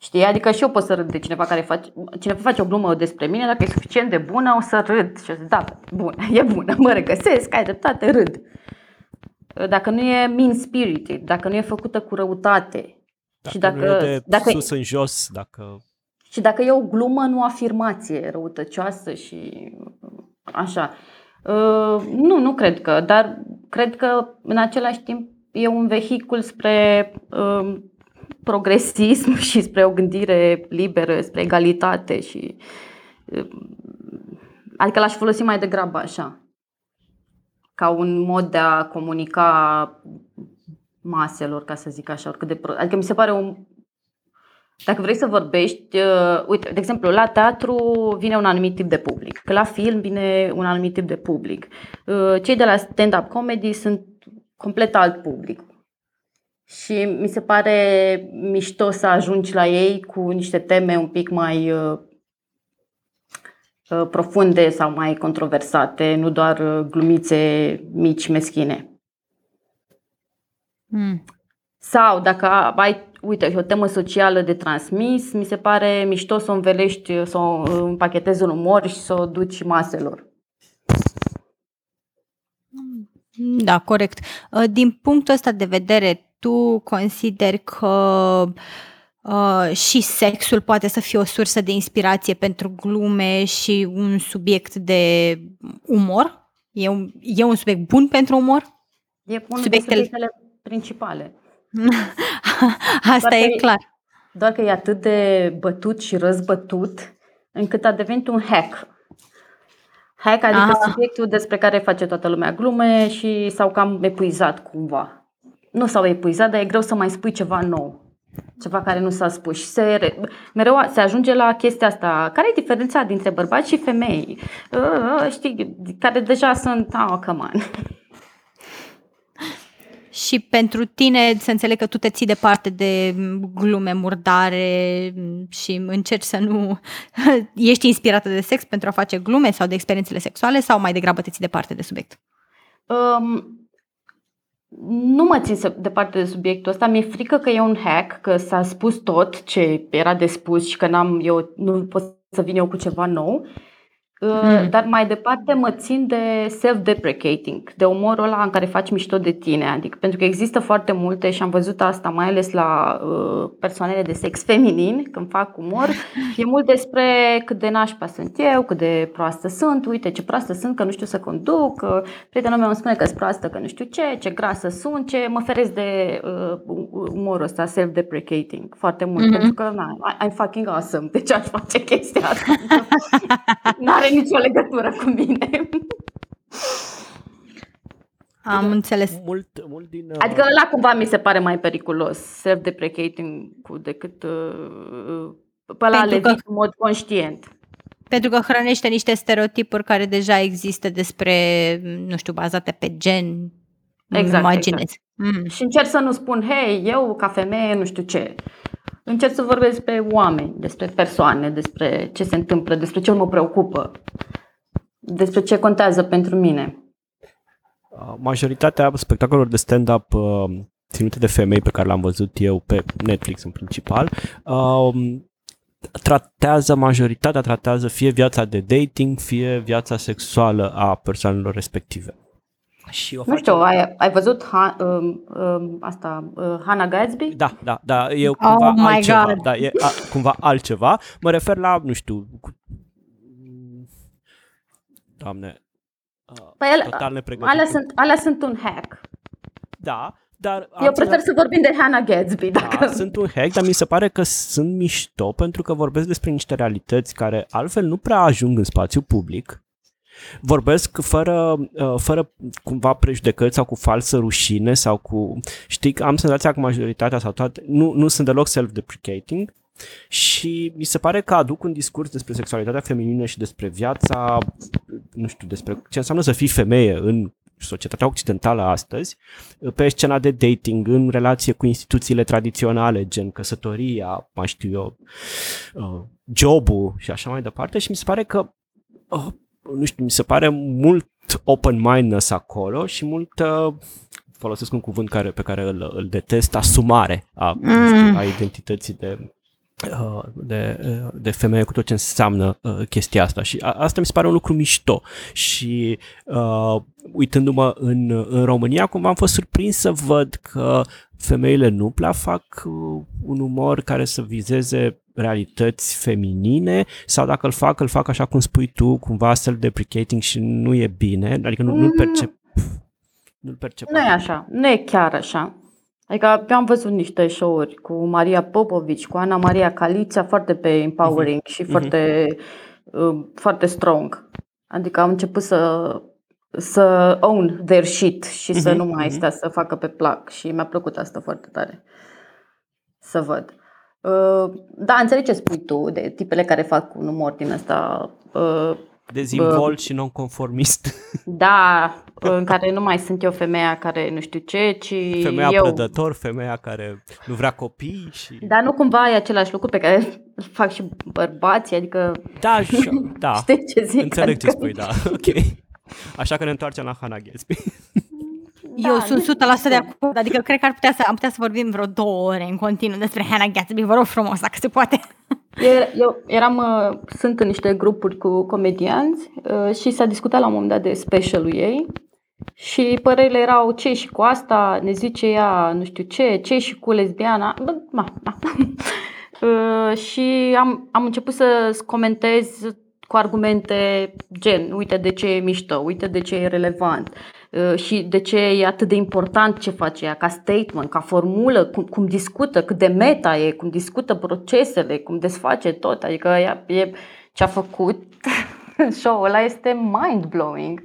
Știi? Adică și eu pot să râd de cineva care face, cineva face o glumă despre mine, dacă e suficient de bună, o să râd. Și o să zic, da, bună, e bună, mă regăsesc, ai dreptate, râd. Dacă nu e mean-spirited, dacă nu e făcută cu răutate. Dacă și dacă, nu e de dacă, sus în jos, dacă și dacă e o glumă, nu afirmație răutăcioasă și așa. Uh, nu, nu cred că, dar cred că în același timp e un vehicul spre uh, progresism [laughs] și spre o gândire liberă, spre egalitate și uh, adică l-aș folosi mai degrabă așa ca un mod de a comunica maselor, ca să zic așa, oricât de pro- adică mi se pare un dacă vrei să vorbești, uh, uite, de exemplu, la teatru vine un anumit tip de public, că la film vine un anumit tip de public. Uh, cei de la stand-up comedy sunt complet alt public. Și mi se pare mișto să ajungi la ei cu niște teme un pic mai uh, uh profunde sau mai controversate, nu doar uh, glumițe mici, meschine. Mm. Sau dacă ai uite, o temă socială de transmis, mi se pare mișto să o învelești, să o împachetezi în umor și să o duci maselor. Da, corect. Uh, din punctul ăsta de vedere, tu consideri că uh, și sexul poate să fie o sursă de inspirație pentru glume și un subiect de umor? E un, e un subiect bun pentru umor? E unul Subiectele... subiectele principale. [laughs] Asta doar e că, clar. Doar că e atât de bătut și răzbătut încât a devenit un hack. Hack adică Aha. subiectul despre care face toată lumea glume și s-au cam epuizat cumva. Nu s-au epuizat, dar e greu să mai spui ceva nou. Ceva care nu s-a spus și se, mereu se ajunge la chestia asta. Care e diferența dintre bărbați și femei? Uh, știi, care deja sunt, oh, come on și pentru tine să înțeleg că tu te ții departe de glume murdare și încerci să nu [laughs] ești inspirată de sex pentru a face glume sau de experiențele sexuale sau mai degrabă te ții departe de subiect? Um, nu mă țin departe de subiectul ăsta, mi-e frică că e un hack, că s-a spus tot ce era de spus și că n-am, eu nu pot să vin eu cu ceva nou. Mm. Dar mai departe mă țin de self-deprecating, de umorul ăla în care faci mișto de tine. Adică pentru că există foarte multe și am văzut asta mai ales la uh, persoanele de sex feminin, când fac umor. [laughs] E mult despre cât de nașpa sunt eu, cât de proastă sunt, uite ce proastă sunt că nu știu să conduc, uh, prietenul meu îmi spune că sunt proastă că nu știu ce, ce grasă sunt, ce mă feresc de uh, umorul ăsta self-deprecating foarte mult, mm-hmm. pentru că na, I'm fucking awesome, de ce aș face chestia asta? [laughs] N-are nicio legătură cu mine. Am Bine, înțeles. Mult, mult din... uh, Adică ăla cumva mi se pare mai periculos, self-deprecating cu decât uh, pe ăla Pentru le că- zic în mod conștient. Pentru că hrănește niște stereotipuri care deja există despre, nu știu, bazate pe gen. îmi Exact, Imaginez. Mm. Și încerc să nu spun, hei, eu ca femeie nu știu ce. Încerc să vorbesc despre oameni, despre persoane, despre ce se întâmplă, despre ce mă preocupă, despre ce contează pentru mine. Uh, Majoritatea spectacolelor de stand-up uh, ținute de femei pe care le-am văzut eu pe Netflix în principal, uh, tratează, majoritatea tratează fie viața de dating, fie viața sexuală a persoanelor respective. Și o Nu știu, ai, ai văzut ha, um, um, asta, uh, Hannah Gadsby? Da, da, da, e cumva Oh my altceva. God. Da, e a, cumva altceva. Mă refer la, nu știu, cu... Doamne, uh, Păi ele, total nepregătit. alea, sunt, alea sunt un hack. Da, dar... Eu alții- prefer să vorbim de Hannah Gadsby. Dacă... Da, sunt un hack, dar mi se pare că sunt mișto pentru că vorbesc despre niște realități care altfel nu prea ajung în spațiu public. Vorbesc fără, uh, fără cumva prejudecăți sau cu falsă rușine sau cu... Știi, că am senzația că majoritatea sau toate nu, nu sunt deloc self-deprecating și mi se pare că aduc un discurs despre sexualitatea feminină și despre viața, nu știu, despre ce înseamnă să fii femeie în societatea occidentală astăzi, pe scena de dating, în relație cu instituțiile tradiționale, gen căsătoria, mai știu eu, uh, jobul și așa mai departe și mi se pare că, uh, nu știu, mi se pare mult open-mindedness acolo și mult, uh, folosesc un cuvânt care, pe care îl, îl detest, asumare a, nu știu, a identității de uh, de, uh, de femeie cu tot ce înseamnă uh, chestia asta. Și a, asta mi se pare un lucru mișto. Și uh, uitându-mă în, în România cumva am fost surprins să văd că femeile nu prea fac uh, un umor care să vizeze realități feminine sau dacă îl fac, îl fac așa cum spui tu, cumva self-deprecating și nu e bine, adică nu, nu-l percep nu-l percep Nu e așa, nu e chiar așa. Adică eu am văzut niște show-uri cu Maria Popovici, cu Ana Maria Calița, foarte pe empowering și foarte, uh, foarte strong. Adică au început să, să own their shit și să Mhm, nu mai mhm. stea să facă pe plac și mi-a plăcut asta foarte tare să văd. Uh, Da, înțeleg ce spui tu de tipele care fac un umor din ăsta uh, dezvolt și nonconformist. [laughs] da, în care nu mai sunt eu femeia care nu știu ce, ci Femeia eu. prădător, femeia care nu vrea copii și... Dar nu cumva e același lucru pe care îl fac și bărbații, adică Da, și- da. [laughs] știi ce zic? Înțeleg ce Adică- spui, da. [laughs] Ok. Așa că ne întoarcem la Hannah Gatsby. Da, Eu sunt nu 100% de acord, adică cred că ar putea să, am putea să vorbim vreo două ore în continuu despre Hannah Gatsby, vă rog frumos, dacă se poate. Eu, eu eram, uh, sunt în niște grupuri cu comedianți uh, și s-a discutat la un moment dat de specialul ei și părerile erau ce și cu asta, ne zice ea nu știu ce, ce și cu lesbiana. Bă, ma, ma. [laughs] Uh, și am, am început să comentez cu argumente gen, uite de ce e mișto, uite de ce e relevant uh, și de ce e atât de important ce face ea ca statement, ca formulă, cum, cum discută, cât de meta e, cum discută procesele, cum desface tot. Adică ea, e, ce a făcut [laughs] show-ul ăla este mind-blowing.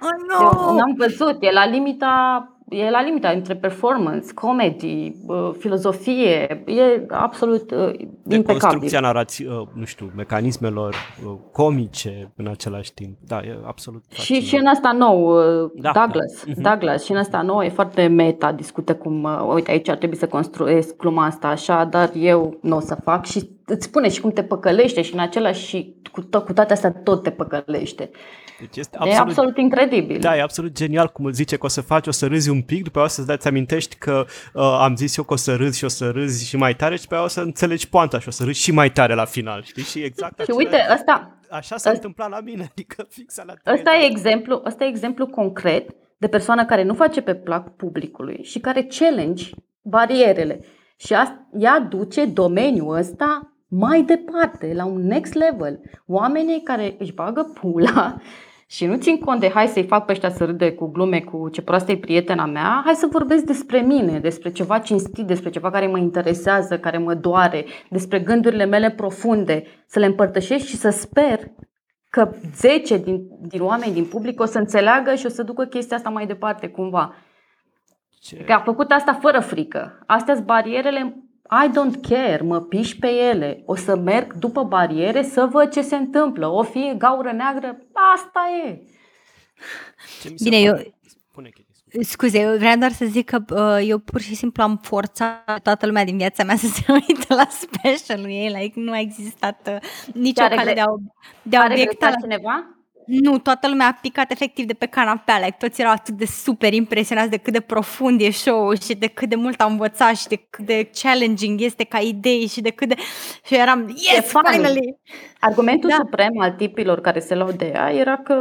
Oh, Eu n-am văzut, e la limita e la limita între performance, comedy, uh, filozofie, e absolut uh, De impecabil. construcția narații, uh, nu știu, mecanismelor uh, comice în același timp. Da, e absolut Și, fascinant. și în asta nou, uh, Da, Douglas, da. Mhm. Douglas, și în asta nou e foarte meta, discută cum, uh, uite aici ar trebui să construiesc gluma asta așa, dar eu nu o să fac și îți spune și cum te păcălește și în același și cu, to- cu toate astea tot te păcălește. Deci este Absolut, e absolut incredibil. Da, e absolut genial cum îl zice că o să faci, o să râzi un pic, după aia o să-ți dați amintești că uh, am zis eu că o să râzi și o să râzi și mai tare și după aia o să înțelegi poanta și o să râzi și mai tare la final, știi? Și exact și același- uite, ăsta, așa s-a ăsta- întâmplat la mine, adică fix la Ăsta e exemplu, ăsta e exemplu concret de persoană care nu face pe plac publicului și care challenge barierele. Și asta, ea duce domeniul ăsta mai departe, la un next level. Oamenii care își bagă pula [laughs] și nu țin cont de hai să-i fac pe ăștia să râde cu glume cu ce proastă e prietena mea, hai să vorbesc despre mine, despre ceva cinstit, despre ceva care mă interesează, care mă doare, despre gândurile mele profunde, să le împărtășesc și să sper că 10 din, din oameni din public o să înțeleagă și o să ducă chestia asta mai departe cumva. Ce? Că a făcut asta fără frică. Astea sunt barierele, I don't care, mă piși pe ele. O să merg după bariere să văd ce se întâmplă. O fi gaură neagră, asta e. Ce Bine, eu... Spune, Scuze, eu vreau doar să zic că uh, eu pur și simplu am forțat toată lumea din viața mea [laughs] să se uite la specialul ei, like, nu a existat uh, nicio cale de a, de a obiecta la... cineva? Nu, toată lumea a picat efectiv de pe canapea, like, toți erau atât de super impresionați de cât de profund e show și de cât de mult am învățat și de cât de challenging este ca idei și de cât de... Și eram, yes, finally! Argumentul da. suprem al tipilor care se luau de ea era că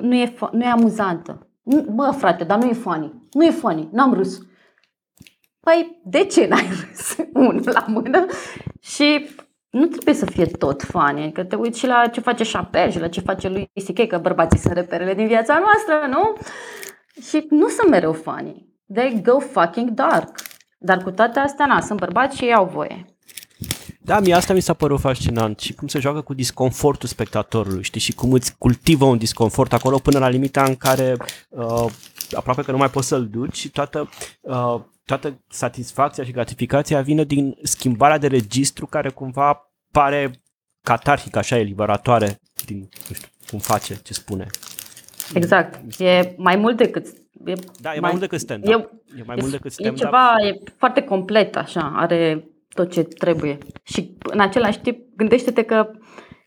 nu e, nu e amuzantă. Bă, frate, dar nu e funny. Nu e funny, n-am râs. Păi, de ce n-ai [laughs] râs? Unul la mână. Și nu trebuie să fie tot funny, adică te uiți și la ce face Chappelle și la ce face lui C.K., că bărbații sunt reperele din viața noastră, nu? Și nu sunt mereu funny. They go fucking dark. Dar cu toate astea, na, sunt bărbați și ei au voie. Da, mie asta mi s-a părut fascinant și cum se joacă cu disconfortul spectatorului, știi, și cum îți cultivă un disconfort acolo până la limita în care uh, aproape că nu mai poți să-l duci și toată, uh, toată satisfacția și gratificația vine din schimbarea de registru care cumva pare catarhic, așa, eliberatoare din, nu știu, cum face, ce spune. Exact. E mai mult decât E da, e mai, mai mult decât stand-up. E, e mai e, mult decât stand-up. E ceva, e foarte complet, așa, are tot ce trebuie. Și în același timp, gândește-te că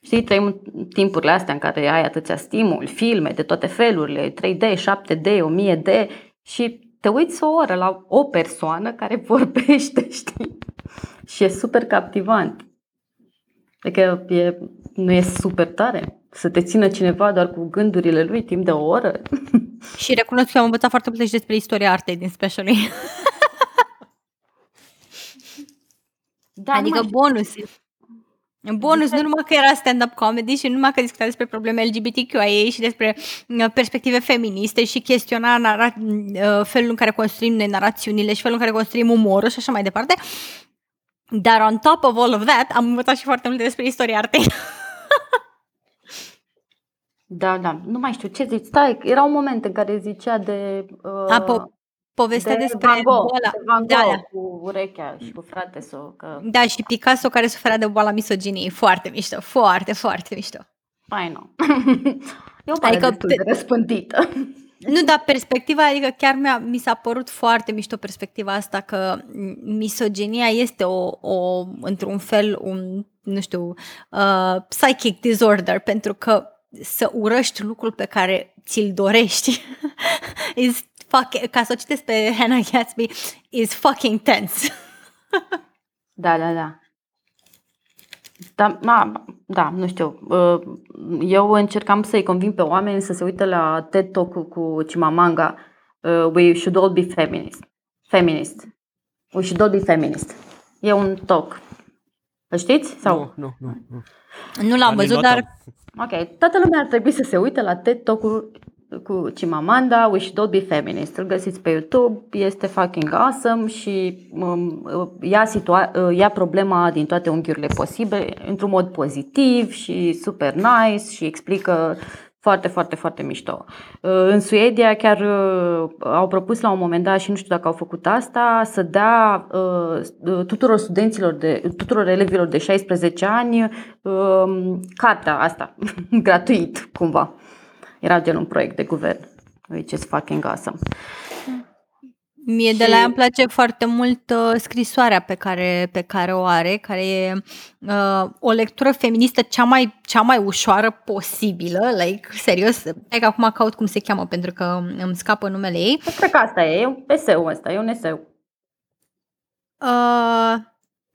Știi, trăim timpurile astea în care ai atâția stimuli, filme de toate felurile, 3D, 7D, 1000D și te uiți o oră la o persoană care [laughs] vorbește, știi? Și e super captivant. Adică e, nu e super tare să te țină cineva doar cu gândurile lui timp de o oră? [laughs] Și recunosc că am învățat foarte multe și despre istoria artei din specialii. Da, adică bonus. Bonus, nu numai că era stand-up comedy și nu numai că discuta despre probleme LGBTQIA și despre uh, perspective feministe și chestiona nara- uh, felul în care construim noi narațiunile și felul în care construim umorul și așa mai departe. Dar on top of all of that, am învățat și foarte multe despre istoria artei. Da, da, nu mai știu ce zici. Stai, era un moment în care zicea de... Uh... A, povestea de despre Van Gogh, boala. De Van Gogh, da, cu urechea și cu frate sau că... Da, și Picasso care suferea de boala misoginiei. Foarte mișto, foarte, foarte mișto. Păi nu. [laughs] e o adică de răspândită. Nu, dar perspectiva, adică chiar mi-a, mi s-a părut foarte mișto perspectiva asta că misoginia este o, o într-un fel, un, nu știu, uh, psychic disorder, pentru că să urăști lucrul pe care ți-l dorești [laughs] is fuck, ca să o citesc pe Hannah Gatsby, is fucking tense. da, da, da. Da, ma, da, nu știu. Uh, eu încercam să-i convin pe oameni să se uite la TED Talk cu Chimamanga. Uh, we should all be feminist. Feminist. We should all be feminist. E un talk. Îl știți? Sau? Nu, nu, nu. Nu l-am văzut, dar... Ok. Toată lumea ar trebui să se uite la TED Talk cu Chimamanda, We Should All Be Feminist. Îl găsiți pe YouTube, este fucking awesome și um, ia, situa- uh, ia problema din toate unghiurile posibile, într-un mod pozitiv și super nice și explică foarte, foarte, foarte mișto. Uh, în Suedia chiar uh, au propus la un moment dat și nu știu dacă au făcut asta, să dea tuturor studenților, de, tuturor elevilor de 16 ani um, cartea asta, [laughs] gratuit cumva. Era gen un proiect de guvern, which is fucking awesome. Mie și... de la ea îmi place foarte mult uh, scrisoarea pe care, pe care o are, care e uh, o lectură feministă cea mai, cea mai ușoară posibilă, like, serios, e că acum caut cum se cheamă pentru că îmi scapă numele ei. Cred că asta e, e un eseu ăsta, e un eseu. Uh,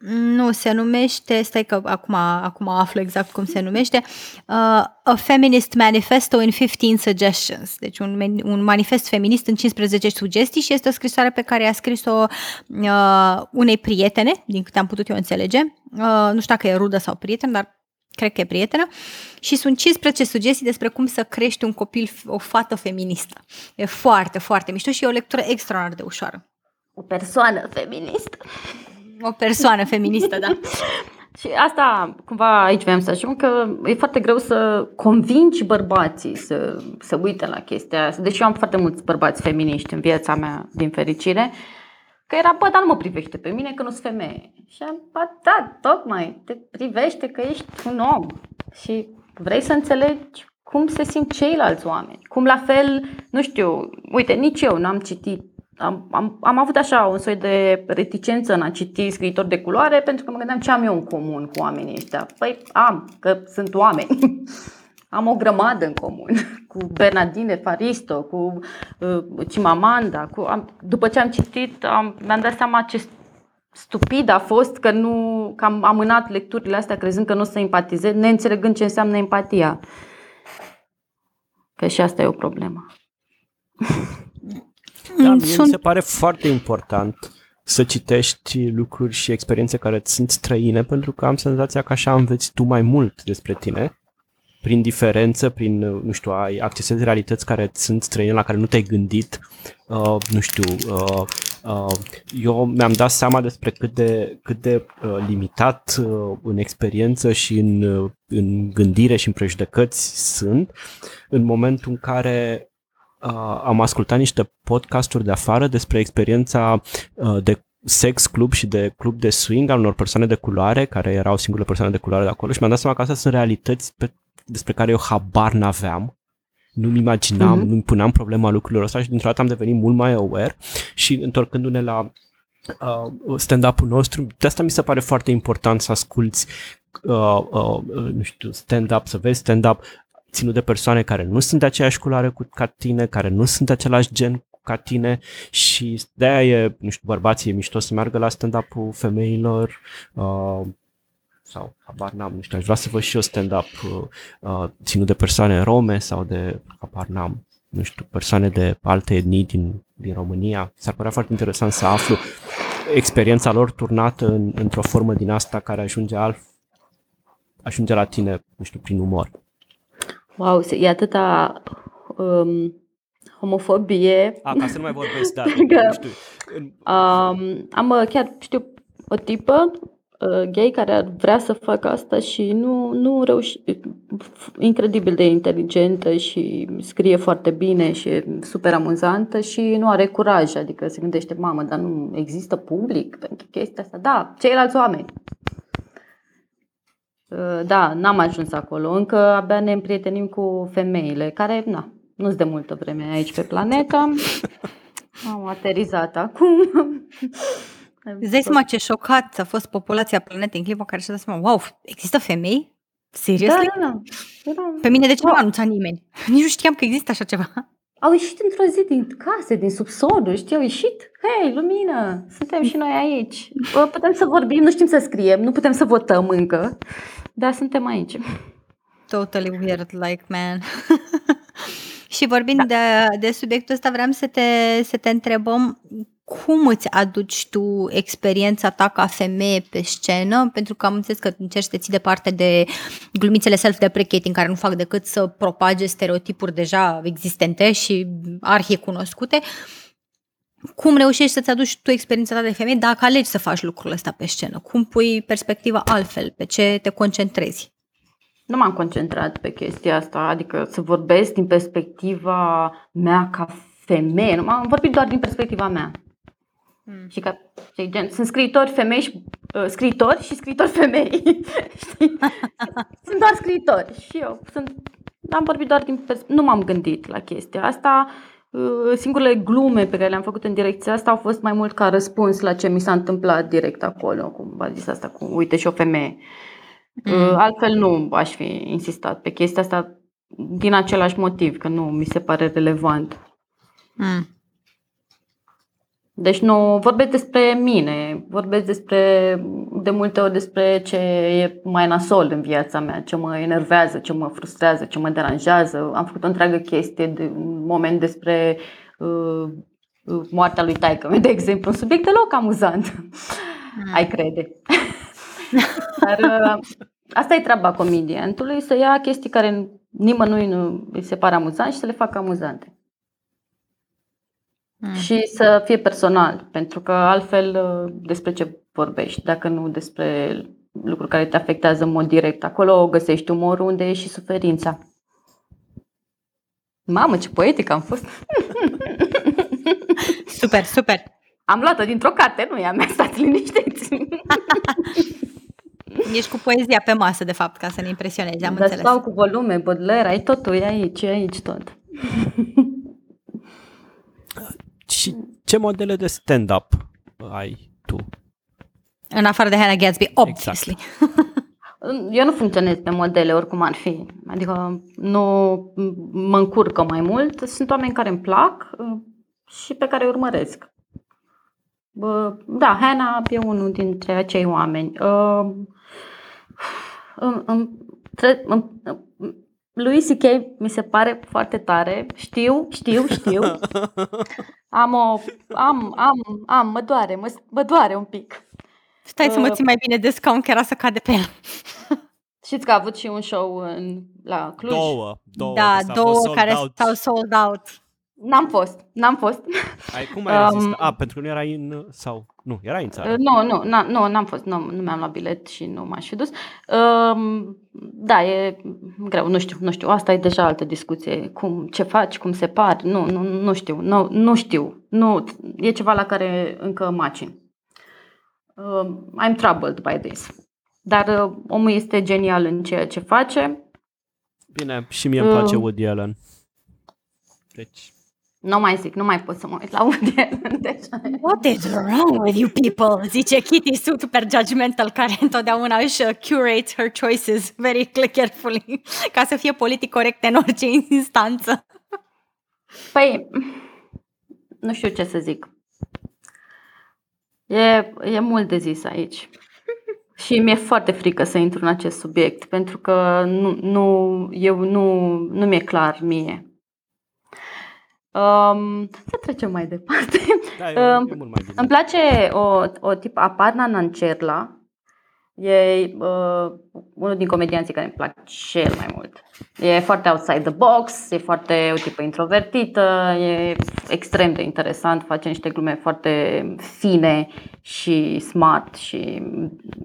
nu, se numește, stai că acum, acum aflu exact cum se numește, uh, A Feminist Manifesto in 15 Suggestions, deci un, un manifest feminist în 15 sugestii și este o scrisoare pe care a scris-o uh, unei prietene, din câte am putut eu înțelege, uh, nu știu dacă e rudă sau prieten, dar cred că e prietenă, și sunt 15 sugestii despre cum să crești un copil, o fată feministă. E foarte, foarte mișto și e o lectură extraordinar de ușoară. O persoană feministă o persoană feministă, da. [laughs] Și asta, cumva, aici vreau să ajung, că e foarte greu să convingi bărbații să, să uite la chestia asta. Deci eu am foarte mulți bărbați feminiști în viața mea, din fericire, că era, bă, dar nu mă privește pe mine că nu sunt femeie. Și am, bă, da, tocmai, te privește că ești un om și vrei să înțelegi cum se simt ceilalți oameni. Cum la fel, nu știu, uite, nici eu n-am citit am, am, am avut așa un soi de reticență în a citi scriitori de culoare pentru că mă gândeam ce am eu în comun cu oamenii ăștia. Păi am, că sunt oameni. [laughs] am o grămadă în comun [laughs] cu Bernardine Faristo, cu uh, Chimamanda. Cu, am, după ce am citit, am, mi-am dat seama ce stupid a fost că, nu, că am amânat lecturile astea crezând că nu o să empatizez, neînțelegând ce înseamnă empatia. Că și asta e o problemă. [laughs] Da, mie Sunt... mi se pare foarte important să citești lucruri și experiențe care ți sunt străine, pentru că am senzația că așa înveți tu mai mult despre tine, prin diferență, prin, nu știu, ai accesezi realități care sunt străine, la care nu te-ai gândit, uh, nu știu, uh, uh, eu mi-am dat seama despre cât de, cât de uh, limitat uh, în experiență și în, uh, în gândire și în prejudecăți sunt în momentul în care uh, am ascultat niște podcasturi de afară despre experiența uh, de sex club și de club de swing al unor persoane de culoare, care erau singurele persoane de culoare de acolo și mi-am dat seama că astea sunt realități pe, despre care eu habar n-aveam. Nu-mi imaginam, mm-hmm. nu-mi puneam problema lucrurilor ăsta și dintr-o dată am devenit mult mai aware și întorcându-ne la uh, stand-up-ul nostru, de asta mi se pare foarte important să asculti uh, uh, nu știu, stand-up, să vezi stand-up ținut de persoane care nu sunt de aceeași culoare cu, ca tine, care nu sunt de același gen ca tine și de-aia e, nu știu, bărbații e mișto să meargă la stand-up-ul femeilor uh, sau habar n-am, nu știu, aș vrea să văd și eu stand-up uh, uh, ținut de persoane rome sau de, habar n-am, nu știu, persoane de alte etnii din, din România. S-ar părea foarte interesant să aflu experiența lor turnată în, într-o formă din asta care ajunge alt, ajunge la tine, nu știu, prin umor. Wow, e atâta um, homofobie. A, ca să nu mai vorbesc, da, [laughs] că, știu. Um, am uh, chiar, știu, o tipă uh, gay care vrea să facă asta și nu, nu reușește, incredibil de inteligentă și scrie foarte bine și e super amuzantă și nu are curaj, adică se gândește, mamă, dar nu există public pentru chestia asta. Da, ceilalți oameni. Uh, da, n-am ajuns acolo. Încă abia ne împrietenim cu femeile, care, na, nu sunt de multă vreme aici pe planetă. Am aterizat acum. Îți dai seama ce șocat a fost populația planetei în clipa care și-a dat seama, wow, există femei? Serios? Da, da, da, da. Pe mine de ce nu a anunțat nimeni? Nici nu știam că există așa ceva. Au ieșit într-o zi din case, din subsoluri, știi, au ieșit. Hei, lumină, suntem și noi aici. Putem să vorbim, nu știm să scriem, nu putem să votăm încă. Da, suntem aici. Totally weird, like, man. [laughs] și vorbind da. de, de subiectul ăsta, vreau să te, să te întrebăm cum îți aduci tu experiența ta ca femeie pe scenă, pentru că am înțeles că încerci să te ții departe de glumițele self-deprecating care nu fac decât să propage stereotipuri deja existente și arhi cunoscute. Cum reușești să-ți aduci tu experiența ta de femeie dacă alegi să faci lucrurile astea pe scenă? Cum pui perspectiva altfel? Pe ce te concentrezi? Nu m-am concentrat pe chestia asta, adică să vorbesc din perspectiva mea ca femeie. Nu, am vorbit doar din perspectiva mea. Mm. Și ca, gen, sunt scriitori femei și uh, scriitori și scriitori femei. [laughs] [laughs] sunt doar scriitori și eu sunt am vorbit doar din pers- nu m-am gândit la chestia asta. Uh, singurele glume pe care le-am făcut în direcția asta au fost mai mult ca răspuns la ce mi s-a întâmplat direct acolo, cum a zis asta cu uite și o femeie. Uh, mm. Altfel nu aș fi insistat pe chestia asta din același motiv, că nu mi se pare relevant. Mm. Deci nu vorbesc despre mine, vorbesc despre, de multe ori despre ce e mai nasol în viața mea, ce mă enervează, ce mă frustrează, ce mă deranjează. Am făcut o întreagă chestie de un moment despre uh, moartea lui taică de exemplu, un subiect deloc amuzant. Mm. Ai crede. [laughs] Dar uh, asta e treaba comediantului, să ia chestii care nimănui nu îi se pare amuzant și să le facă amuzante. Mm. Și să fie personal, pentru că altfel uh, despre ce vorbești, dacă nu despre lucruri care te afectează în mod direct. Acolo găsești umorul unde e și suferința. Mamă, ce poetic am fost! [laughs] Super, super! Am luat-o dintr-o carte, nu e a mea, stați liniștiți! [laughs] Ești cu poezia pe masă, de fapt, ca să ne impresionezi, am Dar înțeles. stau cu volume, Baudelaire, ai totul, e aici, e aici tot. [laughs] Și ce modele de stand-up ai tu? În afară de Hannah Gatsby, obviously. [laughs] Eu nu funcționez pe modele oricum ar fi. Adică nu mă încurcă mai mult. Sunt oameni care îmi plac uh, și pe care îi urmăresc. Bă, Da, Hannah e unul dintre acei oameni. Uh, [sighs] îmi- îmi tre- îmi- Lui C.K. mi se pare foarte tare. Știu, știu, știu. [laughs] Am o... Am, am, am, mă doare, mă, mă doare un pic. Stai să mă Uh, țin mai bine de scaun, că era să cade pe el. [laughs] Știți că a avut și un show în, la Cluj? Două, două. da, deci a două fost sold care out. s-au sold out. N-am fost, n-am fost. Ai, cum ai Um, rezistat? A, pentru că nu erai în... Sau... Nu, erai în țară. Uh, Nu, nu, n- nu, n-am fost, nu, nu mi-am luat bilet și nu m-aș fi dus. Um, Da, e greu, nu știu, nu știu, asta e deja altă discuție. Cum, ce faci, cum se pari, nu, nu, nu știu, nu, nu știu, nu, e ceva la care încă macin. Um, I'm troubled by this. Dar uh, omul este genial în ceea ce face. Bine, și mie îmi place Um, Woody Allen. Deci, Nu mai zic, nu mai pot să mă uit la Woody Allen deja. What is wrong with you people? Zice Kitty super judgmental, care întotdeauna își uh, curate her choices very carefully, [laughs] ca să fie politic corect în orice instanță. Păi, nu știu ce să zic. E, e mult de zis aici. [laughs] Și mi-e foarte frică să intru în acest subiect, pentru că nu, nu, eu nu, nu mi-e clar mie. Um, să trecem mai departe. da, e, Um, e mult mai bine. Îmi place o, o tip Aparna Nancerla. E uh, unul din comedianții care îmi plac cel mai mult. E foarte outside the box, e foarte o tipă introvertită, e extrem de interesant, face niște glume foarte fine și smart și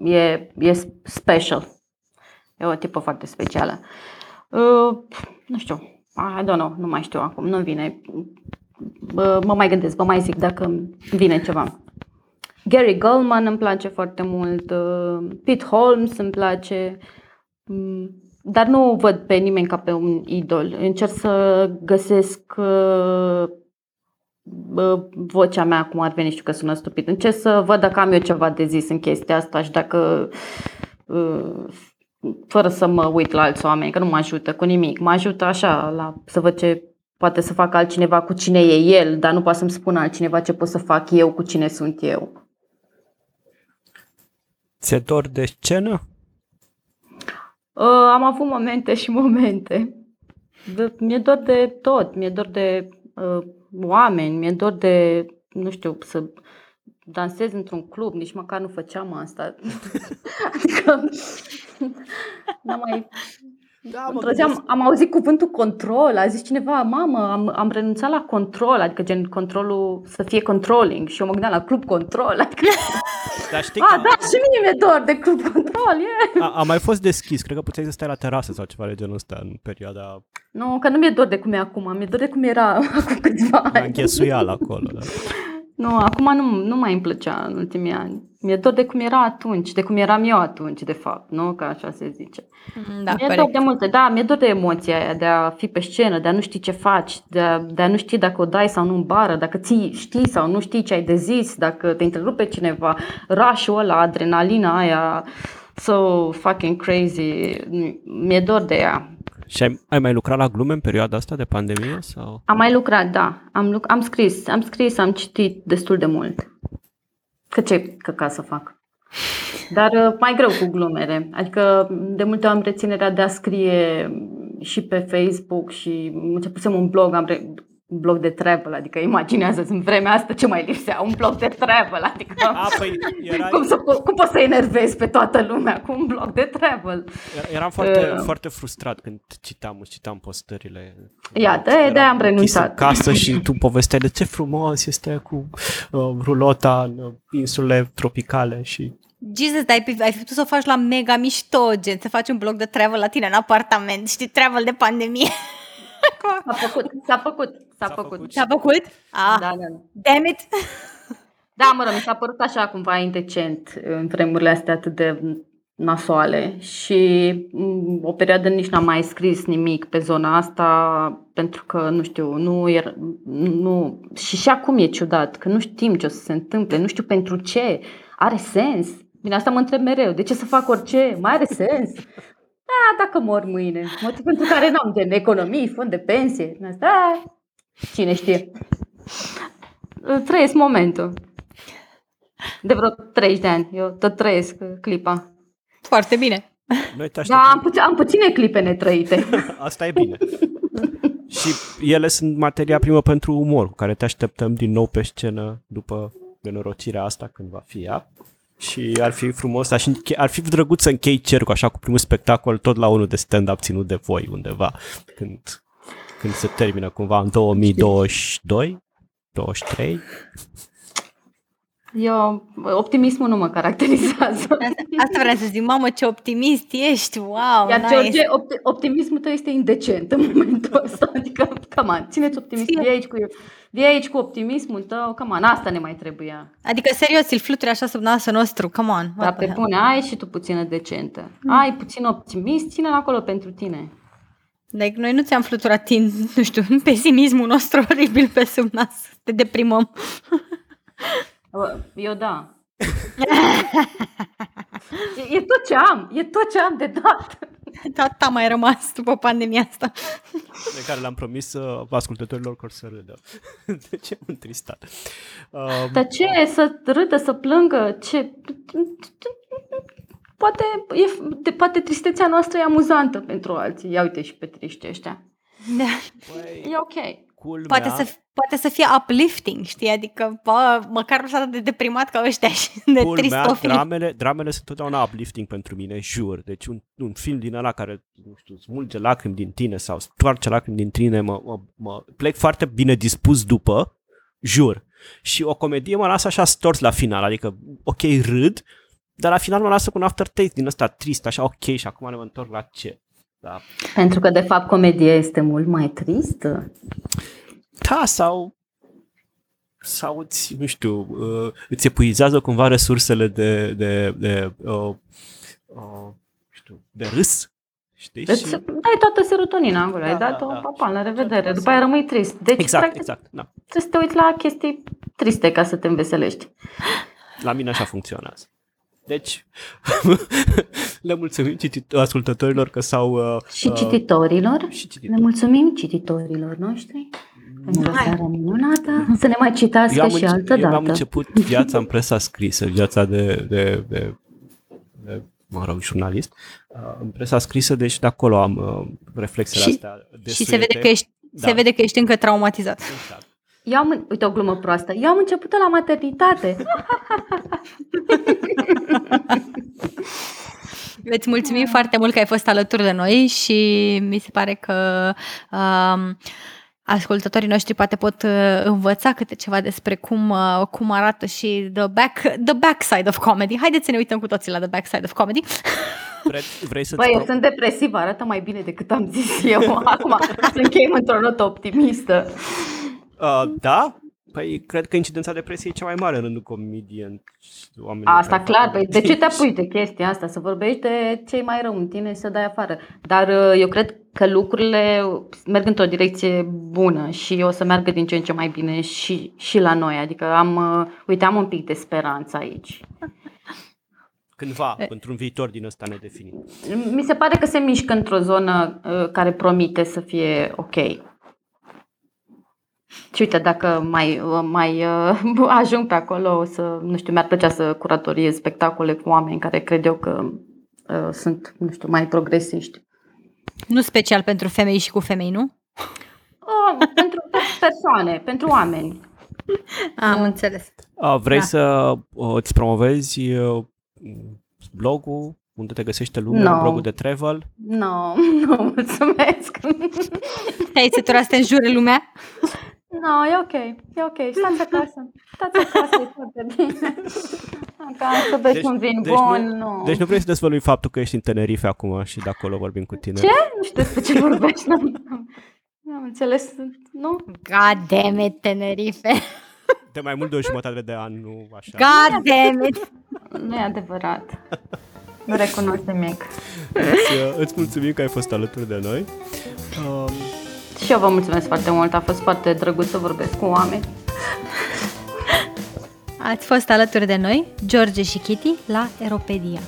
e, e special. E o tipă foarte specială. Uh, nu știu, I don't know, nu mai știu acum, nu vine. Bă, mă mai gândesc, vă mai zic dacă îmi vine ceva. Gary Goldman îmi place foarte mult, uh, Pete Holmes îmi place, mm, dar nu văd pe nimeni ca pe un idol. Încerc să găsesc uh, bă, vocea mea, cum ar veni, știu că sună stupid. Încerc să văd dacă am eu ceva de zis în chestia asta și dacă uh, fără să mă uit la alți oameni, că nu mă ajută cu nimic. Mă ajută așa, la, să văd ce poate să facă altcineva cu cine e el, dar nu poate să-mi spună altcineva ce pot să fac eu cu cine sunt eu. Ți-e dor de scenă? Uh, am avut momente și momente. De, mi-e dor de tot. Mi-e dor de uh, oameni, mi-e dor de, nu știu, să dansez într-un club, nici măcar nu făceam asta. [laughs] adică n-am mai... Da, Într-o zi am, am auzit cuvântul control, a zis cineva, mamă, am, am renunțat la control, adică gen controlul să fie controlling și eu mă gândeam la club control, adică, [laughs] Dar știi a, că da, și mie mi-e dor de club control, e. a, a mai fost deschis. Cred că puteai să stai la terasă sau ceva de genul ăsta în perioada Nu, că nu mi-e dor de cum e acum, mi-e dor de cum era [laughs] acum câțiva la ani. înghesuială acolo. Da. Nu, acum nu, nu mai îmi plăcea în ultimii ani. Mi-e dor de cum era atunci, de cum eram eu atunci, de fapt, nu? Că așa se zice. Da, mi-e dor corect. de multe, da, mi-e dor de emoția aia, de a fi pe scenă, de a nu ști ce faci, de a, de a nu ști dacă o dai sau nu în bară, dacă ții, știi sau nu știi ce ai de zis, dacă te întrerupe cineva, rush-ul ăla, adrenalina aia, so fucking crazy, mi-e dor de ea. Și ai, ai mai lucrat la glume în perioada asta de pandemie? sau? Am mai lucrat, da. Am, luc- am scris, am scris, am citit destul de mult. Că ce căca să fac? Dar uh, mai greu cu glumere. Adică de multe ori am reținerea de a scrie și pe Facebook și începusem un blog, am re- un blog de travel, adică imaginează în vremea asta ce mai lipsea, un blog de travel, adică A, păi erai, cum, să, cum poți să enervezi pe toată lumea cu un blog de travel? eram foarte, Uh. foarte frustrat când citam, îți citam postările. Iată, Eram de-aia am închis renunțat. în casă și tu povesteai de ce frumos este cu uh, rulota în uh, insulele tropicale și Jesus, dar ai, ai fi putut să o faci la mega mișto, gen, să faci un blog de travel la tine în apartament, știi, travel de pandemie. [laughs] S-a făcut, s-a făcut, s-a, S-a făcut. făcut. S-a făcut? Ah, Da, da. damn it! [laughs] Da, mă rog, mi s-a părut așa cumva indecent în vremurile astea atât de nasoale și m, o perioadă nici n-am mai scris nimic pe zona asta pentru că, nu știu, nu era, nu, și și acum e ciudat că nu știm ce o să se întâmple, nu știu pentru ce, are sens? Bine, asta mă întreb mereu, de ce să fac orice? Mai are sens? Da, dacă mor mâine, motiv pentru care n-am gen economii, fond de pensie, din asta, da, cine știe. Trăiesc momentul. De vreo 30 de ani. Eu tot trăiesc uh, clipa. Foarte bine. Noi te Da, așteptăm. am, puț- am puține clipe netrăite. [laughs] Asta e bine. și ele sunt materia primă pentru umor, cu care te așteptăm din nou pe scenă după nenorocirea asta când va fi ea. Și ar fi frumos, aș înche- ar fi drăguț să închei cercul așa cu primul spectacol tot la unul de stand-up ținut de voi undeva când, când se termină cumva în 2022, 23. Eu, optimismul nu mă caracterizează. [laughs] Asta vreau să zic, mamă, ce optimist ești, wow, Iar nice. George, opti- optimismul tău este indecent în momentul ăsta. [laughs] Adică, come on, țineți optimist. Ție. Vii aici cu, vii aici cu optimismul tău, come on, asta ne mai trebuia. Adică, serios, îl fluturi așa sub nasul nostru, come on. Dar what the pe hell. bune, ai și tu puțină decentă. Ai puțin optimist, ține acolo pentru tine. Like, noi nu ți-am fluturat, tin, [laughs] nu știu, pesimismul nostru oribil pe sub nas. Te deprimăm. [laughs] Eu da. [laughs] e, e tot ce am, e tot ce am de dat. [laughs] Tata mai rămas după pandemia asta. de care le-am promis uh, ascultătorilor că or să râdă. [laughs] de ce am întristat? Uh, Dar ce să râdă, să plângă, ce... Poate, e, de, poate tristețea noastră e amuzantă pentru alții. Ia uite și pe triști ăștia. Da. băi, E ok. culmea, Poate să, poate să fie uplifting, știi? Adică, bă, măcar nu s-a atât de deprimat ca ăștia și de culmea, tristofili. dramele, dramele sunt totdeauna uplifting pentru mine, jur. Deci un, un film din ăla care, nu știu, smulge lacrimi din tine sau stoarce lacrimi din tine, mă, mă, mă plec foarte bine dispus după, jur. Și o comedie mă lasă așa stors la final, adică, ok, râd, dar la final mă lasă cu un aftertaste din ăsta trist, așa, ok, și acum ne mă întorc la ce? Da, Pentru că, de fapt, comedia este mult mai tristă. Da sau sau îți, nu știu, uh, îți epuizează cumva resursele de, de, de, uh, uh, știu, de râs, știi? Deci, dai toată serotonina acolo, Da, ai dat-o, da, da. papa, la revedere. După aia rămâi trist. Deci, Exact, practic, exact, da. trebuie să te uiți la chestii triste ca să te înveselești. La mine așa funcționează. Deci, [laughs] le mulțumim citit- ascultătorilor că s-au... Uh, Și uh, cititorilor, și le citit. mulțumim cititorilor noștri pentru o seară minunată. [laughs] Să ne mai citească Eu am, și înce- altă eu am dată. început viața în presa scrisă, viața de, de, de, de mă rog, jurnalist, uh, în presa scrisă, deci de acolo am uh, reflexele Și- astea Și se vede, că ești, Da. se vede că ești încă traumatizat. Exact. Eu am, uite o glumă proastă. Eu am început la maternitate. [laughs] Îți mulțumim foarte mult că ai fost alături de noi și mi se pare că um, ascultătorii noștri poate pot uh, învăța câte ceva despre cum, uh, cum arată și the, back, the backside of comedy. Haideți să ne uităm cu toții la the backside of comedy. [laughs] Vrei, vrei să-ți Băi, eu pro- sunt depresivă, arată mai bine decât am zis eu. [laughs] Acum să încheiem într-o notă optimistă. Uh, da? Păi, cred că incidența depresiei e cea mai mare în rândul comedian. oamenilor Asta care fac clar, păi de ce te comedii. apui de chestia asta? Să vorbești de cei mai rău în tine și să dai afară. Dar uh, eu cred că lucrurile merg într-o direcție bună și o să meargă din ce în ce mai bine și, și la noi. Adică am, uh, uite, am un pic de speranță aici. Cândva, într-un viitor din ăsta nedefinit. Mi se pare că se mișcă într-o zonă uh, care promite să fie ok. Și uite, dacă mai, uh, mai uh, [laughs] ajung pe acolo, o să, nu știu, mi-ar plăcea să curatoriez spectacole cu oameni care cred eu că uh, sunt, nu știu, mai progresiști. Nu special pentru femei și cu femei, nu? Oh, pentru persoane, pentru oameni. [laughs] Am înțeles. Uh, vrei Da. să uh, îți promovezi uh, blogul, unde te găsește lumea, No. blogul de travel? Nu, [laughs] nu, mulțumesc. Te-ai săturat să te înjure lumea? Nu, e ok, e ok. Stați acasă. Stați acasă, e foarte bine. Am Ca să beți deci, un vin deci bun, nu, nu. Deci nu vrei să dezvălui faptul că ești în Tenerife acum și de acolo vorbim cu tine. Ce? Nu știu despre ce vorbești. Nu am înțeles, nu? God damn it, Tenerife! De mai mult de o jumătate de an, nu așa. God damn it! Nu e adevărat. Nu recunosc nimic. Îți, îți mulțumim că ai fost alături de noi. Um... Și eu vă mulțumesc foarte mult. A fost foarte drăguț să vorbesc cu oameni. Ați fost alături de noi, George și Kitty, la Eropedia.